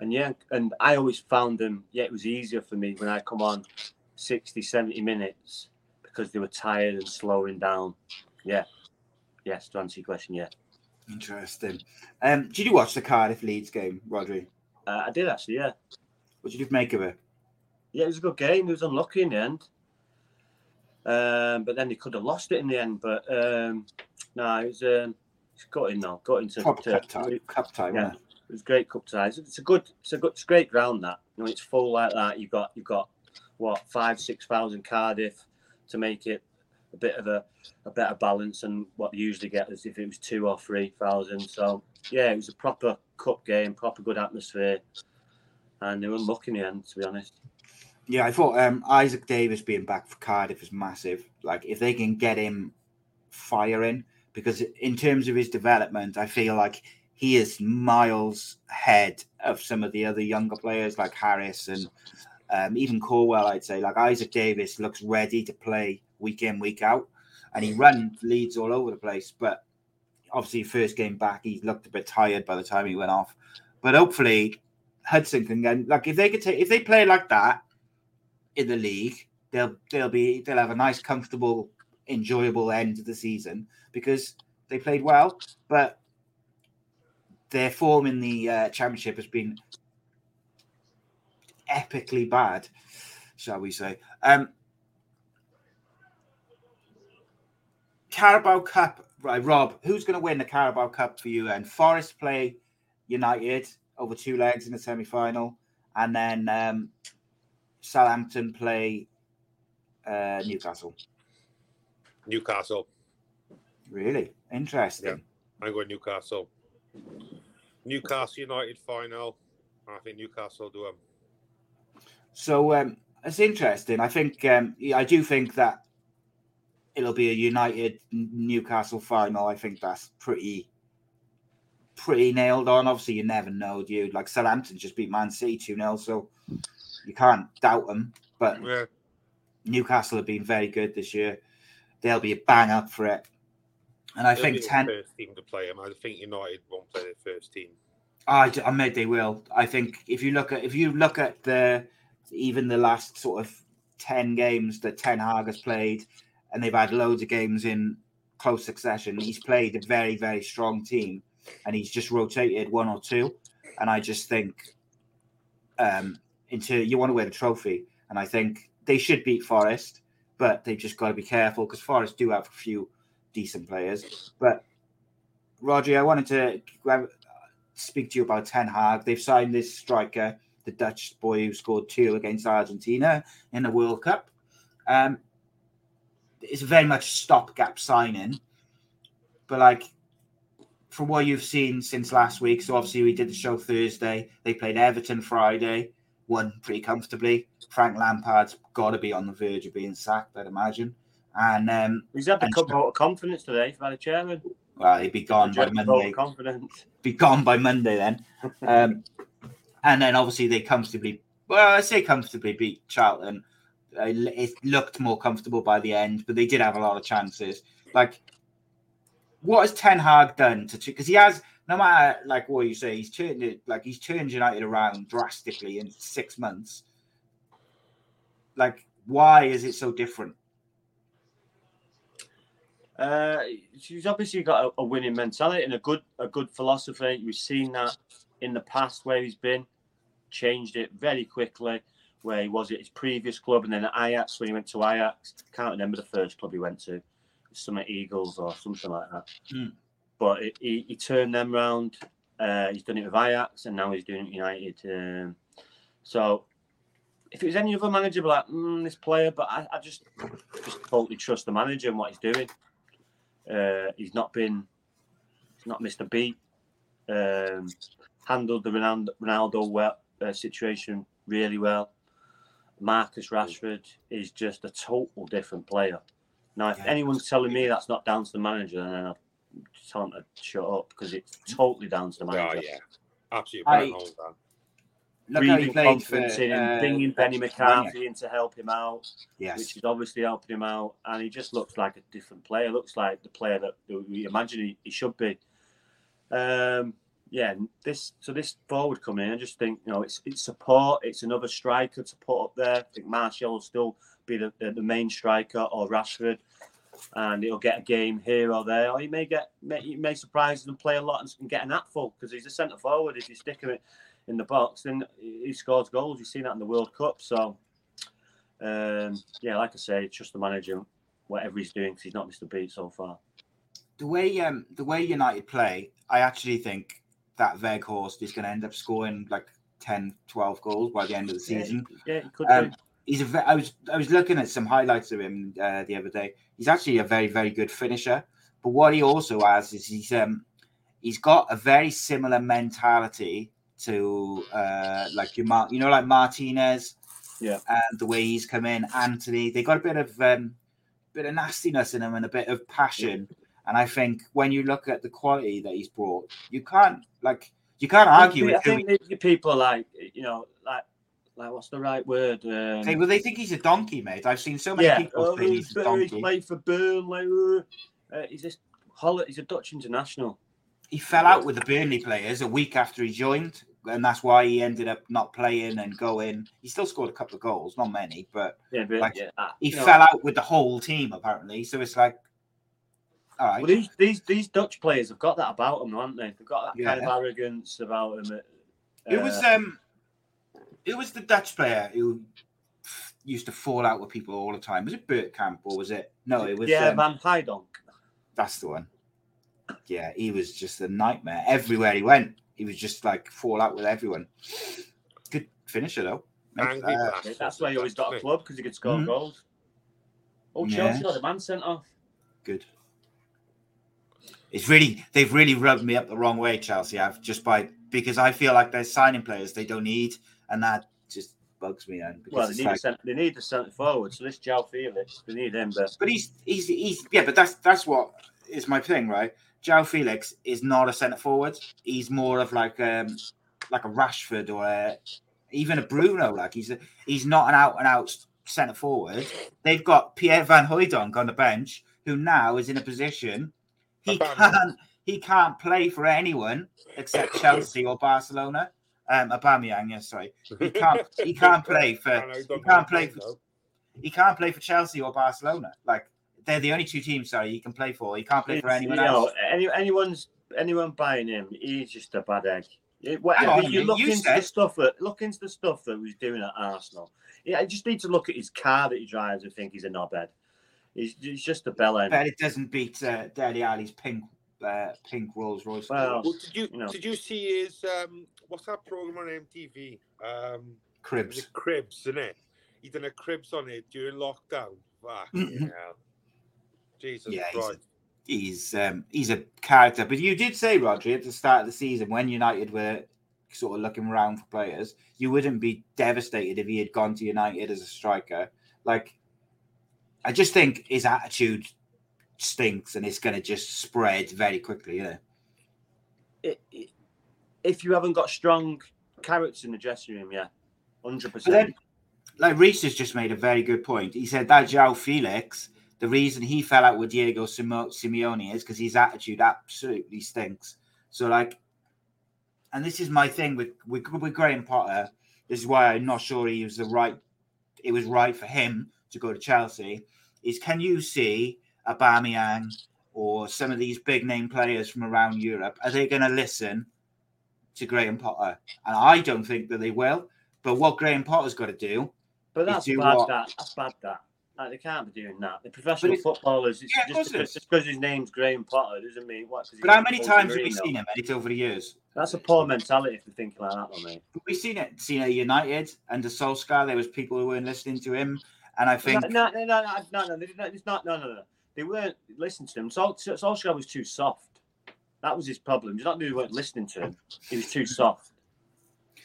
and yeah, and I always found them. Yeah, it was easier for me when I come on 60, 70 minutes because they were tired and slowing down. Yeah. Yes, to answer your question, yeah. Interesting. Um, did you watch the Cardiff Leeds game, Rhodri? Uh, I did actually, yeah. What did you make of it? Yeah, it was a good game. It was unlucky in the end. Um, but then they could have lost it in the end. But um, no, it was um, it's got in now. Got into cup, cup time. Cup time. Yeah, it was great cup time. It's a good. It's a good. It's a great ground that. You know, it's full like that. You've got you've got what five six thousand Cardiff to make it a bit of a, a better balance than what you usually get as if it was two or three thousand. So yeah, it was a proper cup game, proper good atmosphere, and they were unlucky in the end, to be honest. Yeah, I thought um, Isaak Davies being back for Cardiff is massive. Like if they can get him firing, because in terms of his development, I feel like he is miles ahead of some of the other younger players like Harris and um, even Colwill. I'd say like Isaak Davies looks ready to play week in, week out. And he runs Leeds all over the place. But obviously, first game back, he looked a bit tired by the time he went off. But hopefully, Hudson can get like if they could take if they play like that in the league, they'll they'll be they'll have a nice, comfortable, enjoyable end of the season because they played well, but their form in the uh, championship has been epically bad, shall we say? Um, Carabao Cup, right, Rob, who's going to win the Carabao Cup for you? And Forest play United over two legs in the semi final, and then um, Southampton play uh, Newcastle. Newcastle. Really interesting. I'm going Newcastle. Newcastle United final. I think Newcastle do them. So um, it's interesting. I think um, I do think that it'll be a United Newcastle final. I think that's pretty pretty nailed on. Obviously, you never know, dude. Like Southampton just beat Man City 2 0, so you can't doubt them. But Yeah. Newcastle have been very good this year. They'll be a bang up for it. And I They'll think 10, first team to play them. I think United won't play their first team. I, I made they will. I think if you look at if you look at the even the last sort of ten games that Ten Hag has played, and they've had loads of games in close succession, he's played a very very strong team, and he's just rotated one or two, and I just think, um, into you want to win the trophy, and I think they should beat Forest, but they've just got to be careful because Forest do have a few decent players, but. Roger, I wanted to grab, speak to you about Ten Hag. They've signed this striker, the Dutch boy who scored two against Argentina in the World Cup. Um, it's very much stopgap signing, but like from what you've seen since last week, so obviously we did the show Thursday. They played Everton Friday, won pretty comfortably. Frank Lampard's got to be on the verge of being sacked, I'd imagine. And um, He's had the cup of confidence today by the chairman. well, he'd be gone by Monday. confidence. be gone by Monday then. Um, and then obviously they comfortably, well, I say comfortably beat Charlton. It looked more comfortable by the end, but they did have a lot of chances. Like, what has Ten Hag done to? Because he has, no matter like what you say, he's turned it like he's turned United around drastically in six months. Like, why is it so different? Uh, he's obviously got a, a winning mentality and a good a good philosophy. We've seen that in the past where he's been, changed it very quickly. Where he was at his previous club and then at Ajax when he went to Ajax. Can't remember the first club he went to, some Eagles or something like that. Hmm. But it, he, he turned them round. Uh, he's done it with Ajax and now he's doing it United. Um, so if it was any other manager, I'd be like mm, this player, but I, I just just totally trust the manager and what he's doing. Uh, he's not been, he's not missed a beat. Um, handled the Ronaldo, Ronaldo well, uh, situation really well. Marcus Rashford is just a total different player. Now, if Yeah. anyone's telling me that's not down to the manager, then I'll tell them to shut up because it's totally down to the manager. Oh, manager. yeah. Absolutely. I- bang on with that. Look how he Breathing played for confidence in him, uh, bringing Benny McCarthy in to help him out Yes, which is obviously helping him out, and he just looks like a different player. Looks like the player that we imagine he, he should be. Um, yeah, this so this forward coming in, I just think you know it's it's support. It's another striker to put up there. I think Martial will still be the, the, the main striker or Rashford, and he'll get a game here or there, or he may get may, he may surprise and play a lot and, and get an hatful because he's a centre forward. If you stick him in the box, then he scores goals. You've seen that in the World Cup, so. Um, yeah, like I say, trust the manager, whatever he's doing, because he's not missed a beat so far. the way um the way United play, I actually think that Weghorst is going to end up scoring like 10, 12 goals by the end of the season. Yeah, he could Um, do. He's a ve- I was I was looking at some highlights of him uh, the other day. He's actually a very very good finisher. But what he also has is he's um he's got a very similar mentality to uh like your Mar- you know like Martinez. Yeah. And the way he's come in, Antony, they got a bit of um bit of nastiness in him and a bit of passion. And I think when you look at the quality that he's brought, you can't like you can't argue with I think the people like, you know, like, like what's the right word? Um, he, well, they think he's a donkey, mate. I've seen so many yeah, people oh, say he's a he's donkey. played for Burnley. Uh, he's Holl- He's a Dutch international. He fell out with the Burnley players a week after he joined, and that's why he ended up not playing and going. He still scored a couple of goals, not many, but Yeah, but Like, yeah, uh, he you know, fell out with the whole team apparently. So it's like, all right, Well, these, these these Dutch players have got that about them, haven't they? They've got that kind of arrogance about them. it was um, it was the Dutch player who used to fall out with people all the time. Was it Bergkamp or was it? No, it was. yeah, um, Van Hooijdonk. That's the one. Yeah, he was just a nightmare. Everywhere he went, he was just like fall out with everyone. Good finisher though. Angry Uh, bastard. That's why he always got a club because he could score Mhm. goals. Oh, Yeah. Chelsea got a man sent off. Good. It's really they've really rubbed me up the wrong way, Chelsea. I've just by because I feel like they're signing players they don't need, and that just bugs me. And because Well, they need, like- a cent- they need a centre forward. So this Joe Felix, they need him. But But he's he's he's yeah, but that's that's what is my thing, right? João Felix is not a centre forward. He's more of like um like a Rashford or a, even a Bruno. Like he's a, he's not an out and out centre forward. They've got Pierre Van Hooijdonk on the bench, who now is in a position he can't he can't play for anyone except Chelsea or Barcelona. Um, Aubameyang, yes, sorry, he can't he can't play for he can't play for he can't play for Chelsea or Barcelona. Like they're the only two teams. Sorry, he can play for. He can't play for anyone you know, else. any, anyone's anyone buying him, he's just a bad egg. It, what, Hang on, you you- look you into said- the stuff that look into the stuff that he's doing at Arsenal. Yeah, I just need to look at his car that he drives and think he's a knobhead. He's, he's just a bellend. But it doesn't beat uh, Dele Alli's pink uh, pink Rolls Royce. Well, Well, did you You know. did you see his um what's that program on MTV? Um, Cribs. it Cribs, isn't it? He done a Cribs on it during lockdown. Fuck Mhm. Hell. Jesus Yeah, he's a- Christ. He's um, he's a character. But you did say, Rhodri, at the start of the season when United were sort of looking around for players, you wouldn't be devastated if he had gone to United as a striker. Like, I just think his attitude stinks, and it's going to just spread very quickly. Yeah. it, it- if you haven't got strong characters in the dressing room, yeah, hundred But then, percent. like Reese has just made a very good point. He said that João Felix, the reason he fell out with Diego Simeone is because his attitude absolutely stinks. So, like, and this is my thing with, with with Graham Potter. This is why I'm not sure he was the right. It was right for him to go to Chelsea. Is can you see Aubameyang or some of these big name players from around Europe? Are they going to listen to Graham Potter? And I don't think that they will. But what Graham Potter's got to do But that's bad. what? That that's bad. That like, they can't be doing that. The professional it's- footballers, it's Yeah, just, because, because his name's Graham Potter doesn't mean what. he's But how many times have we seen him, mate, over the years? That's a poor mentality if they're thinking like that, mate. We've seen it. Seen it at United under Solskjaer. There was people who weren't listening to him, and I think No, no, no, no, no, no, no, they didn't- it's not. No, no, no. They weren't listening to him. Sol, Solskjaer was too soft. That was his problem. It's not they weren't listening to him. He was too soft.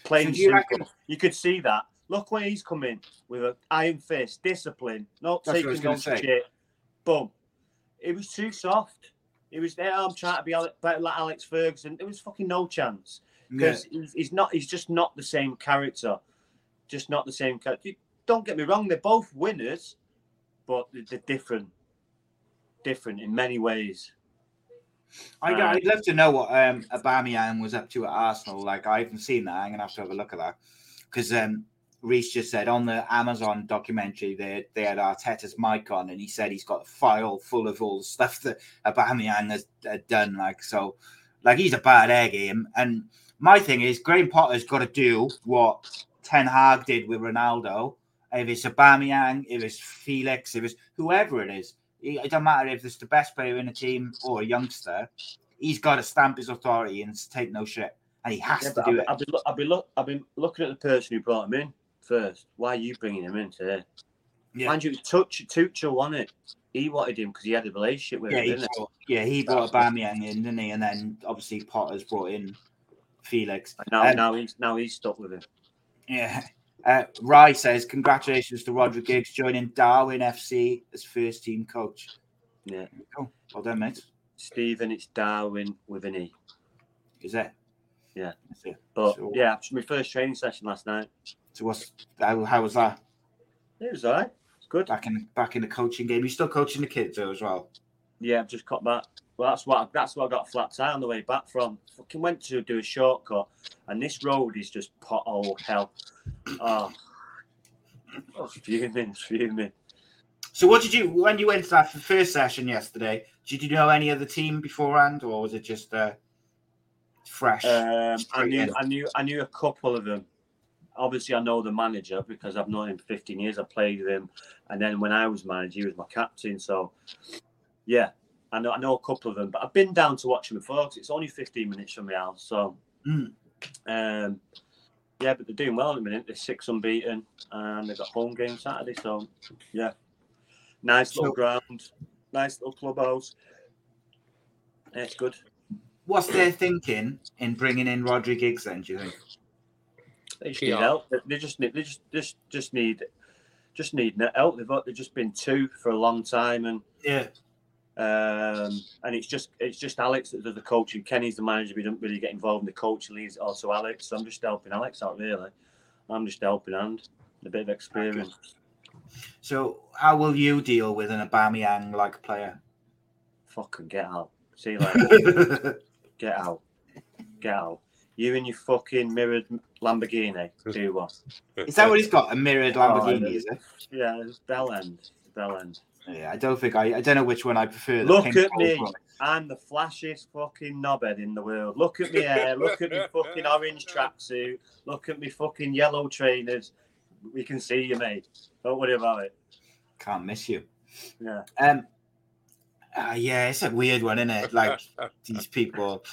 Plain So you reckon- You could see that. Look where he's coming with an iron fist, discipline, not That's what I was taking no say. shit. Boom. It was too soft. It was there. I'm trying to be better like Alex Ferguson. There was fucking no chance yeah, because he's, he's not. He's just not the same character. Just not the same character. Don't get me wrong; they're both winners, but they're, different. Different in many ways. I, I'd love to know what um, Aubameyang was up to at Arsenal. Like I haven't seen that. I'm gonna have to have a look at that because um, Reese just said on the Amazon documentary they they had Arteta's mic on, and he said he's got a file full of all the stuff that Aubameyang has uh, done. Like so, like he's a bad egg him. And my thing is, Graham Potter's got to do what Ten Hag did with Ronaldo. If it's Aubameyang, if it's Felix, if it's whoever it is, it doesn't matter if it's the best player in the team or a youngster. He's got to stamp his authority and take no shit, and he has Yeah, to do I've, it. I've been, look, I've been look, I've been looking at the person who brought him in first. Why are you bringing him in today? Yeah. Mind you, Touch Tuchel won it. He wanted him because he had a relationship with Yeah, him. he brought, yeah, he brought Aubameyang in, didn't he? And then obviously Potter's brought in Felix. Now, Um, now he's now he's stuck with him. Yeah. Uh, Rye says, Congratulations to Roger Giggs joining Darwen FC as first team coach. Yeah, Oh, well done, mate. Stephen, it's Darwen with an E. Is it? Yeah. It. But So- yeah, it my first training session last night. So what's how, how was that? It was alright. It's good. Back in back in the coaching game. You still coaching the kids though as well. Yeah, I've just cut back. Well, that's what that's what I got flat tire on the way back from. Fucking went to do a shortcut, and this road is just pothole hell. Oh, oh fuming, it's fuming. So what did you when you went to that first session yesterday? Did you know any other team beforehand, or was it just uh, fresh? Um, I knew, in. I knew, I knew a couple of them. Obviously, I know the manager because I've known him for 15 years. I played with him, and then when I was manager, he was my captain. So, yeah, I know, I know a couple of them. But I've been down to watch them before it's only 15 minutes from my house. So, Mm. um, yeah, but they're doing well at the minute. They're six unbeaten, and they've got home game Saturday. So, yeah, Nice little So- ground, nice little clubhouse. Yeah, it's good. What's their thinking in bringing in Rhodri Giggs then? Do you think? They just PR. need help. They- They just need. They just just just need just need help. They've they've just been two for a long time, and Yeah. um, and it's just it's just Alex that does the coaching. Kenny's the manager. We don't really get involved in the coaching. Leads also Alex. So I'm just helping Alex out really. I'm just helping hand. A bit of experience. So how will you deal with an Aubameyang like player? Fucking get out. See you later. get out. Get out. You and your fucking mirrored Lamborghini. Do what? Is that what he's got? A mirrored Lamborghini, is it? Yeah, it's bell end. Bell end. Yeah, I don't think I. I don't know which one I prefer. Look at me. black. I'm the flashiest fucking knobhead in the world. Look at me hair. Look at me fucking orange tracksuit. Look at me fucking yellow trainers. We can see you, mate. Don't worry about it. Can't miss you. Yeah. Um. Uh, yeah, it's a weird one, isn't it? Like these people.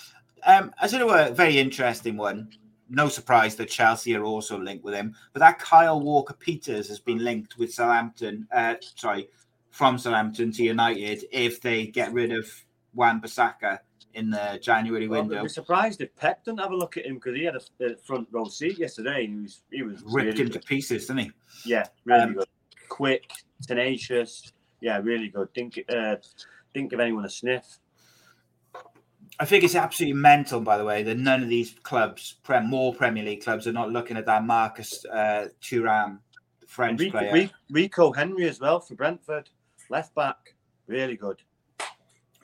Um, I you what, a very interesting one. No surprise that Chelsea are also linked with him, but that Kyle Walker Peters has been linked with Southampton. Uh, sorry, from Southampton to United if they get rid of Wan Bissaka in the January Well, window. I'd be surprised if Pep didn't have a look at him because he had a, front row seat yesterday and he was he was Ripped really him to good. pieces, didn't he? Yeah, really Um, good. Quick, tenacious. Yeah, really good. Didn't uh, didn't give anyone a sniff. I think it's absolutely mental, by the way, that none of these clubs, prem, more Premier League clubs, are not looking at that Marcus uh, Thuram, the French Rico, player. Ri- Rico Henry as well for Brentford, left back, really good.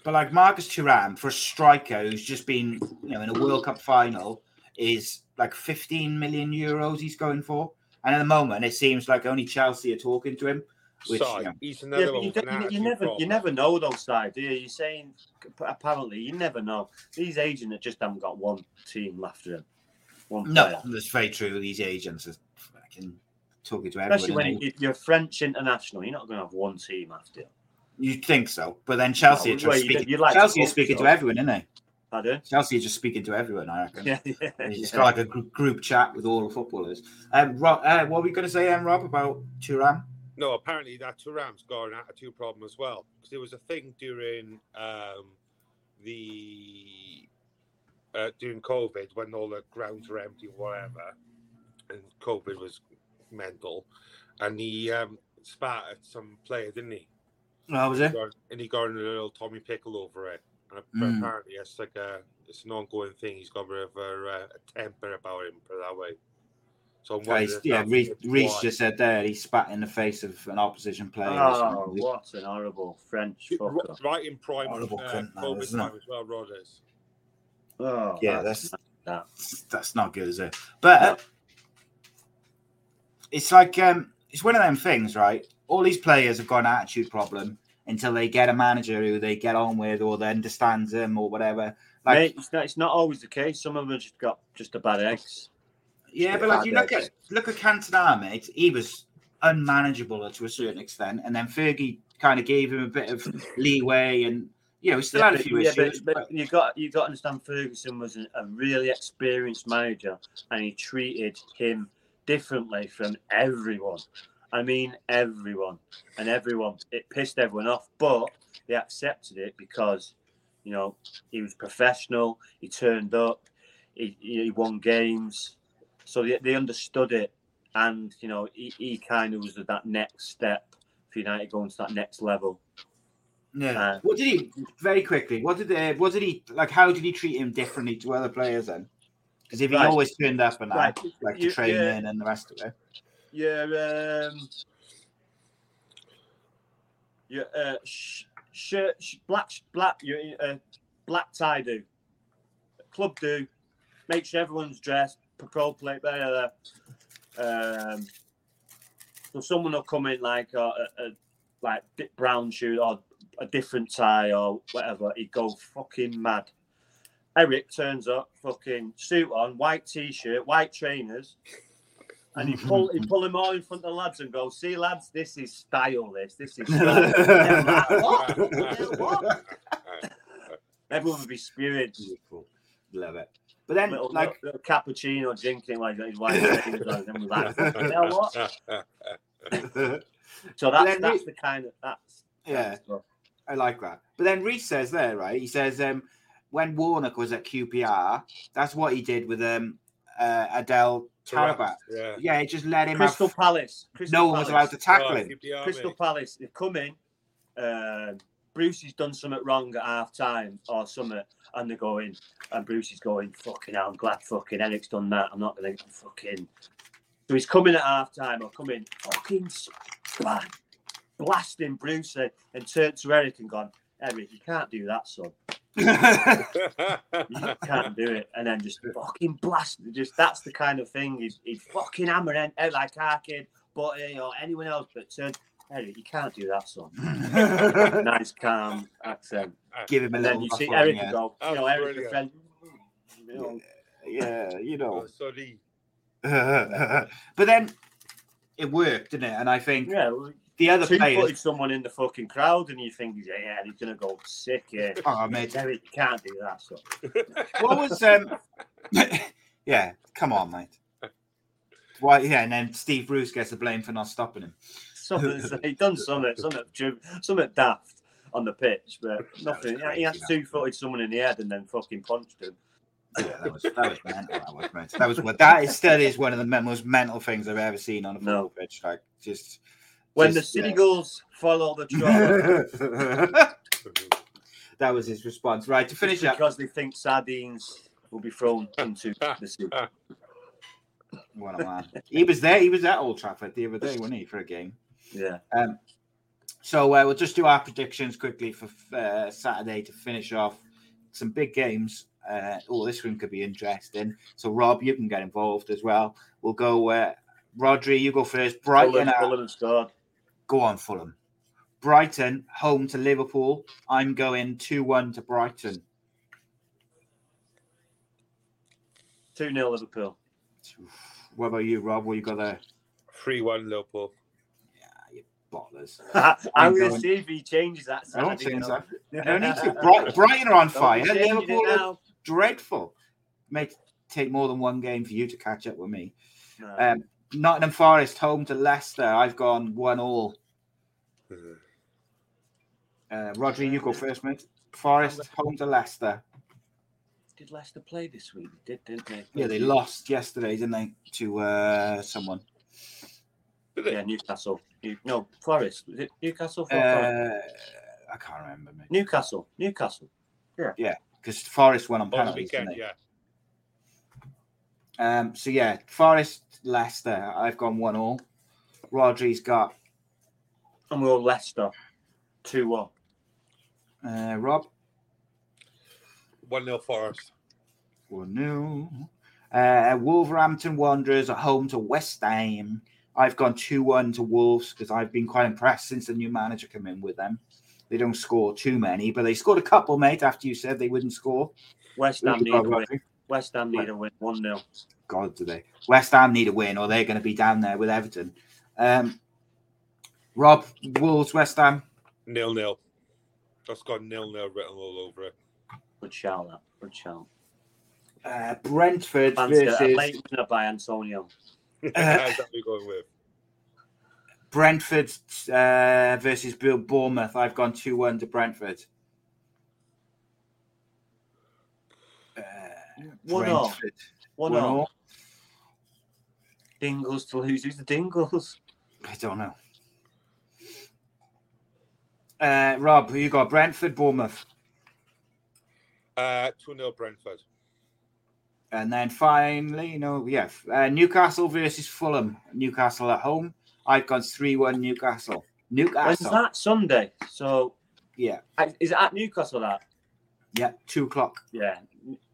But like Marcus Thuram, for a striker who's just been, you know, in a World Cup final, is like 15 million euros he's going for. And at the moment, it seems like only Chelsea are talking to him. Which, so, you he's another but one you, with don't- you, you attitude never you never know those sides, do you? You're saying apparently you never know. These agents that just haven't got one team after them. One no, player. that's very true. These agents are fucking talking to Especially everyone. when they- you- you're French international, you're not going to have one team after you. You'd think so. But then Chelsea No, are just well, you- speaking, you'd like to Chelsea are speaking so. to everyone, isn't they? Pardon? Chelsea are just speaking to everyone, I reckon. Yeah, yeah, He's just yeah. got like a group chat with all the footballers. Um, Rob, uh, what were we going to say, um, Rob, about Thuram? No, apparently that Thuram's got an attitude problem as well. Because there was a thing during um, the uh, during COVID when all the grounds were empty, or whatever, and COVID was mental, and he um, spat at some player, didn't he? What was it? Got- and he got in a little Tommy pickle over it. And Mm. apparently, it's like a it's an ongoing thing. He's got a bit of a, uh, a temper about him, put that way. So I'm Uh, wondering he's- yeah, that's Reece. Reece just said there he spat in the face of an opposition player. Oh, what an horrible French R- fucker. right in prime Horrible uh, cunt, that, COVID isn't it? time as well, Rodders. Oh, Yeah, that's, that's that. that's not good, is it? But uh, it's like um, it's one of them things, right? All these players have got an attitude problem until they get a manager who they get on with or they understands them or whatever. Like, Mate, it's not, it's not always the case. Some of them just got just a bad eggs. Yeah, but like you look at look at Cantona, mate. He was unmanageable to a certain extent, and then Fergie kind of gave him a bit of leeway, and you know, he still Yeah, had a few yeah, issues. but, but- you got you got to understand Ferguson was a, a really experienced manager, and he treated him differently from everyone. I mean, everyone and everyone. It pissed everyone off, but they accepted it because you know he was professional. He turned up. He, he won games, so they, they understood it, and you know he, he kind of was at that next step for United going to that next level. Yeah. Uh, what did he very quickly? What did they? What did he like? How did he treat him differently to other players then? Because if he Right. always turned up and Right. like to training yeah. and the rest of it. Yeah. um your uh sh- shirt sh- black black your uh, black tie do club do make sure everyone's dressed pro play there um so someone will come in like a, a, a like di- brown shoe or a different tie or whatever he'd go fucking mad Eric turns up fucking suit on white t-shirt white trainers and he pull he pull him all in front of the lads and go, see lads, this is style. This this is style. Like, what? What? Everyone would be spewing. Love it. But then, Little, like, little cappuccino drinking like his wife. and we're like, you know what? So that's then that's we- the kind of that's Yeah, I like that. But then Reese says there, right? He says um, when Warnock was at QPR, that's what he did with um, uh, Adel Taarabt. Yeah. Yeah, he just let him Crystal have. Palace. Crystal No one was allowed to tackle Oh, him. QPR, Crystal mate. Palace. They've come in. Uh, Bruce has done something wrong at half time or something, and they're going, and Bruce is going, fucking hell, I'm glad fucking Eric's done that. I'm not going to fucking. So he's coming at half time or coming, fucking splat, blasting Bruce and, turned to Eric and gone, Eric, you can't do that, son. You can't do it. And then just fucking blast. Just that's the kind of thing he's, he's fucking hammering out like our kid, Butty, or anyone else. But turn, Eric, you can't do that, son. nice, calm accent. Give him a And little. then you see Eric the go, you know, Eric, the friend. You know, Yeah, you know. Oh, sorry. but then it worked, didn't it? And I think yeah, well, the other two players. footed someone in the fucking crowd, and you think, yeah, yeah, he's gonna go sick here. Oh, mate. Eric, you can't do that, son. What was um? yeah, come on, mate. Why? Yeah, and then Steve Bruce gets the blame for not stopping him. Something, he done something, something, something daft on the pitch, but nothing. crazy, he has that. two footed someone in the head and then fucking punched him. Yeah, that was that was mental. That was mate. That was what that is still is one of the most mental things I've ever seen on a football No. pitch. Like just When just, the yeah. seagulls follow the trot, that was his response. Right to finish it's up. because they think sardines will be thrown into the sea. What a man. He was there. He was at Old Trafford the other day, wasn't he, for a game? Yeah. Um, so uh, we'll just do our predictions quickly for uh, Saturday to finish off some big games. Uh, oh, this one could be interesting. So Rob, you can get involved as well. We'll go. Uh, Rhodri, you go first. Brighton, Fulham, Fulham have scored. go on Fulham. Brighton home to Liverpool. I'm going two one to Brighton. 2 0 Liverpool. What about you, Rob? What you got there? 3 1 Liverpool. Bottlers. I'm going to see if he changes that. I don't think so. No need to. Bright- Brighton are on Don't fire. Liverpool are dreadful. May take more than one game for you to catch up with me. No. Um, Nottingham Forest home to Leicester. I've gone one all. Uh, Rhodri, you go first, mate. Forest home to Leicester. Did Leicester play this week? They did, didn't they? Yeah, they lost yesterday, didn't they, to uh, someone? Yeah, Newcastle. New, no, Forest. Was it Newcastle? Uh, Forest? I can't remember, mate. Newcastle. Newcastle. Yeah. Yeah, because Forest won on On the penalties, weekend, didn't they? yeah. Um, so yeah, Forest, Leicester. I've gone one all. Rhodri's got And we're all Leicester. 2 1. uh, Rob 1 0 Forest. one nil. Uh, Wolverhampton Wanderers at home to West Ham. I've gone two one to Wolves because I've been quite impressed since the new manager came in with them. They don't score too many, but they scored a couple, mate. After you said they wouldn't score. West Ham need a win. West Ham need a win. 1 0. God, do they? West Ham need a win, or they're going to be down there with Everton. Um, Rob Wolves West Ham. Nil nil. That's got nil nil written all over it. Good shout, that. Good shout. Uh, Brentford Fancy a versus late winner by Antonio. How's that we going with? Brentford uh, versus Bill Bournemouth. I've gone two one to Brentford. Uh, 1 0. Brentford. 1 One 0. all. Dingles to lose. Who's the Dingles? I don't know. Uh, Rob, who you got? Brentford, Bournemouth, Uh, 2 0 Brentford. And then finally, no, yeah, uh, Newcastle versus Fulham. Newcastle at home. I've gone three one Newcastle. When's Newcastle. that? Sunday. So, Yeah, is it at Newcastle that? yeah, two o'clock. Yeah.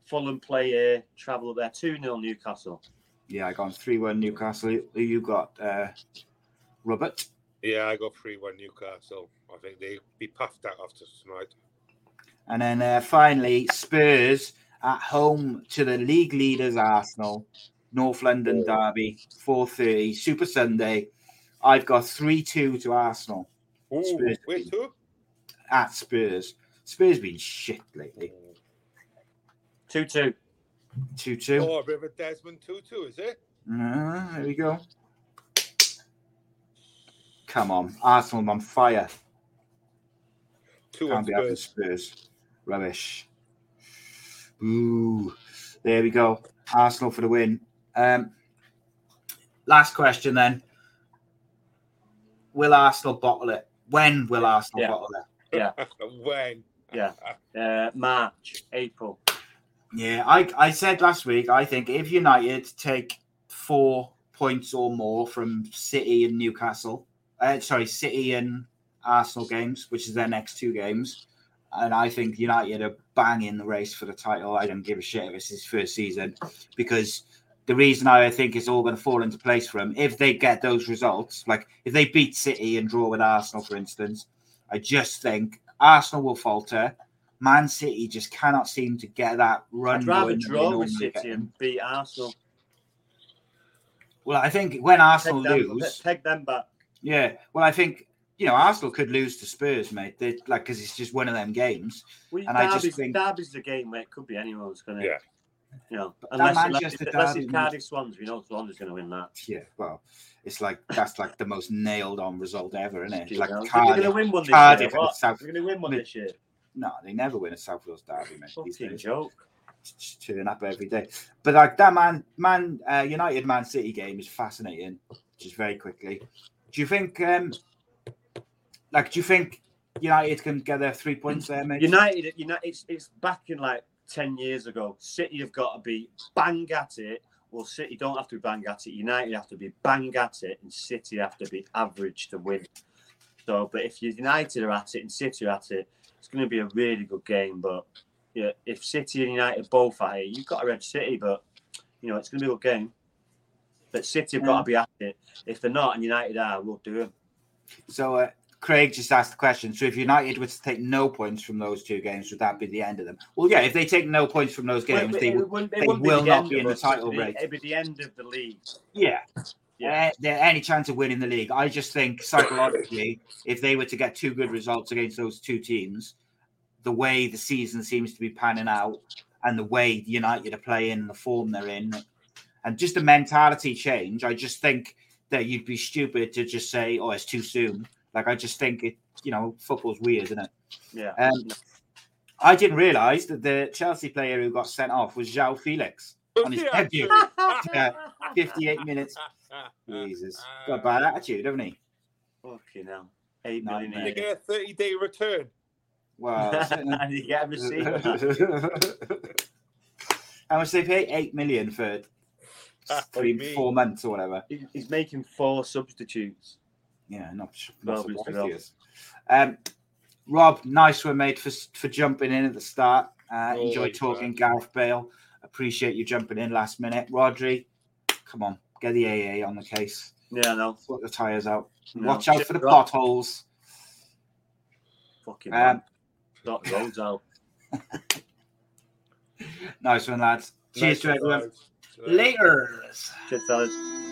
Fulham play here, travel up there. 2 0 Newcastle. Yeah, I gone three one Newcastle. Who you got? Uh, Robert. Yeah, I got 3 1 Newcastle. I think they be puffed out after tonight. And then uh, finally, Spurs at home to the league leaders Arsenal, North London derby, four thirty, Super Sunday. I've got three two to Arsenal Ooh, Spurs. wait, two? at Spurs. Spurs been shit lately. 2 2. Two two. Oh, a bit of a Desmond 2 2, is it? Uh, there we go. Come on, Arsenal on fire. Two Can't on be having Spurs. Spurs. Rubbish. Ooh, there we go. Arsenal for the win. Um, last question then. Will Arsenal bottle it? When will Arsenal Yeah. bottle it? Yeah. when? Yeah. Uh, March, April. Yeah, I, I said last week, I think if United take four points or more from City and Newcastle, uh, sorry, City and Arsenal games, which is their next two games, and I think United are bang in the race for the title. I don't give a shit if it's his first season because the reason I think it's all going to fall into place for him, if they get those results, like if they beat City and draw with Arsenal, for instance, I just think Arsenal will falter. Man City just cannot seem to get that run. I'd rather draw with City and beat Arsenal. Well, I think when Arsenal Take them, lose, take them back. yeah. Well, I think you know Arsenal could lose to Spurs, mate. They, like because it's just one of them games. Well, And I just Derby's, think- Derby's the game where it could be anyone's going to. Yeah. You know, unless, unless, Manchester it's- unless it's Cardiff Swans, we know Swans is going to win that. Yeah, well, it's like that's like the most nailed on result ever, isn't it? You Like know, They're going to win one this Cardiff year. What? South... They're going to win one this year. No, they never win a South Wales derby, mate. These Fucking joke. Just turn up every day. But like that man, man, uh, United Man City game is fascinating. Just very quickly, do you think? um Like, do you think United can get their three points there, mate? United, United, it's, it's back in like 10 years ago. City have got to be bang at it. Well, City don't have to be bang at it. United have to be bang at it, and City have to be average to win. So, but if you United are at it and City are at it, it's going to be a really good game. But yeah, if City and United both are here, you've got a red City, but you know it's going to be a good game. But City have got to be at it. If they're not and United are, we'll do them. So uh, Craig just asked the question. So if United were to take no points from those two games, would that be the end of them? Well, yeah. If they take no points from those games, Well, they would. they will the not be in the title it'd race. It'd be the end of the league. Yeah. Yeah. Uh, there any chance of winning the league? I just think psychologically, if they were to get two good results against those two teams, the way the season seems to be panning out, and the way United are playing, and the form they're in, and just a mentality change, I just think that you'd be stupid to just say, "Oh, it's too soon." Like I just think it, you know, football's weird, isn't it? Yeah. Um, I didn't realise that the Chelsea player who got sent off was João Felix on his Yeah. debut. Yeah, 58 minutes. Jesus, got a bad attitude, haven't he? Fucking hell. Eight Nightmare. million. You get a 30 day return. Well, certainly- and you get a receipt. how much they pay? Eight million for What three, four months or whatever. He's making four substitutes. Yeah, not, not surprised Rob. Um, Rob, nice one, mate, for for jumping in at the start. Uh, enjoy talking, man. Gareth Bale. Appreciate you jumping in last minute, Rhodri. Come on, get the AA on the case. Yeah, I know. Sort the tires out. No. Watch out for the potholes. Fucking Um, the roads out. Nice one, lads. Cheers Nice to everyone. Later. Cheers, fellas.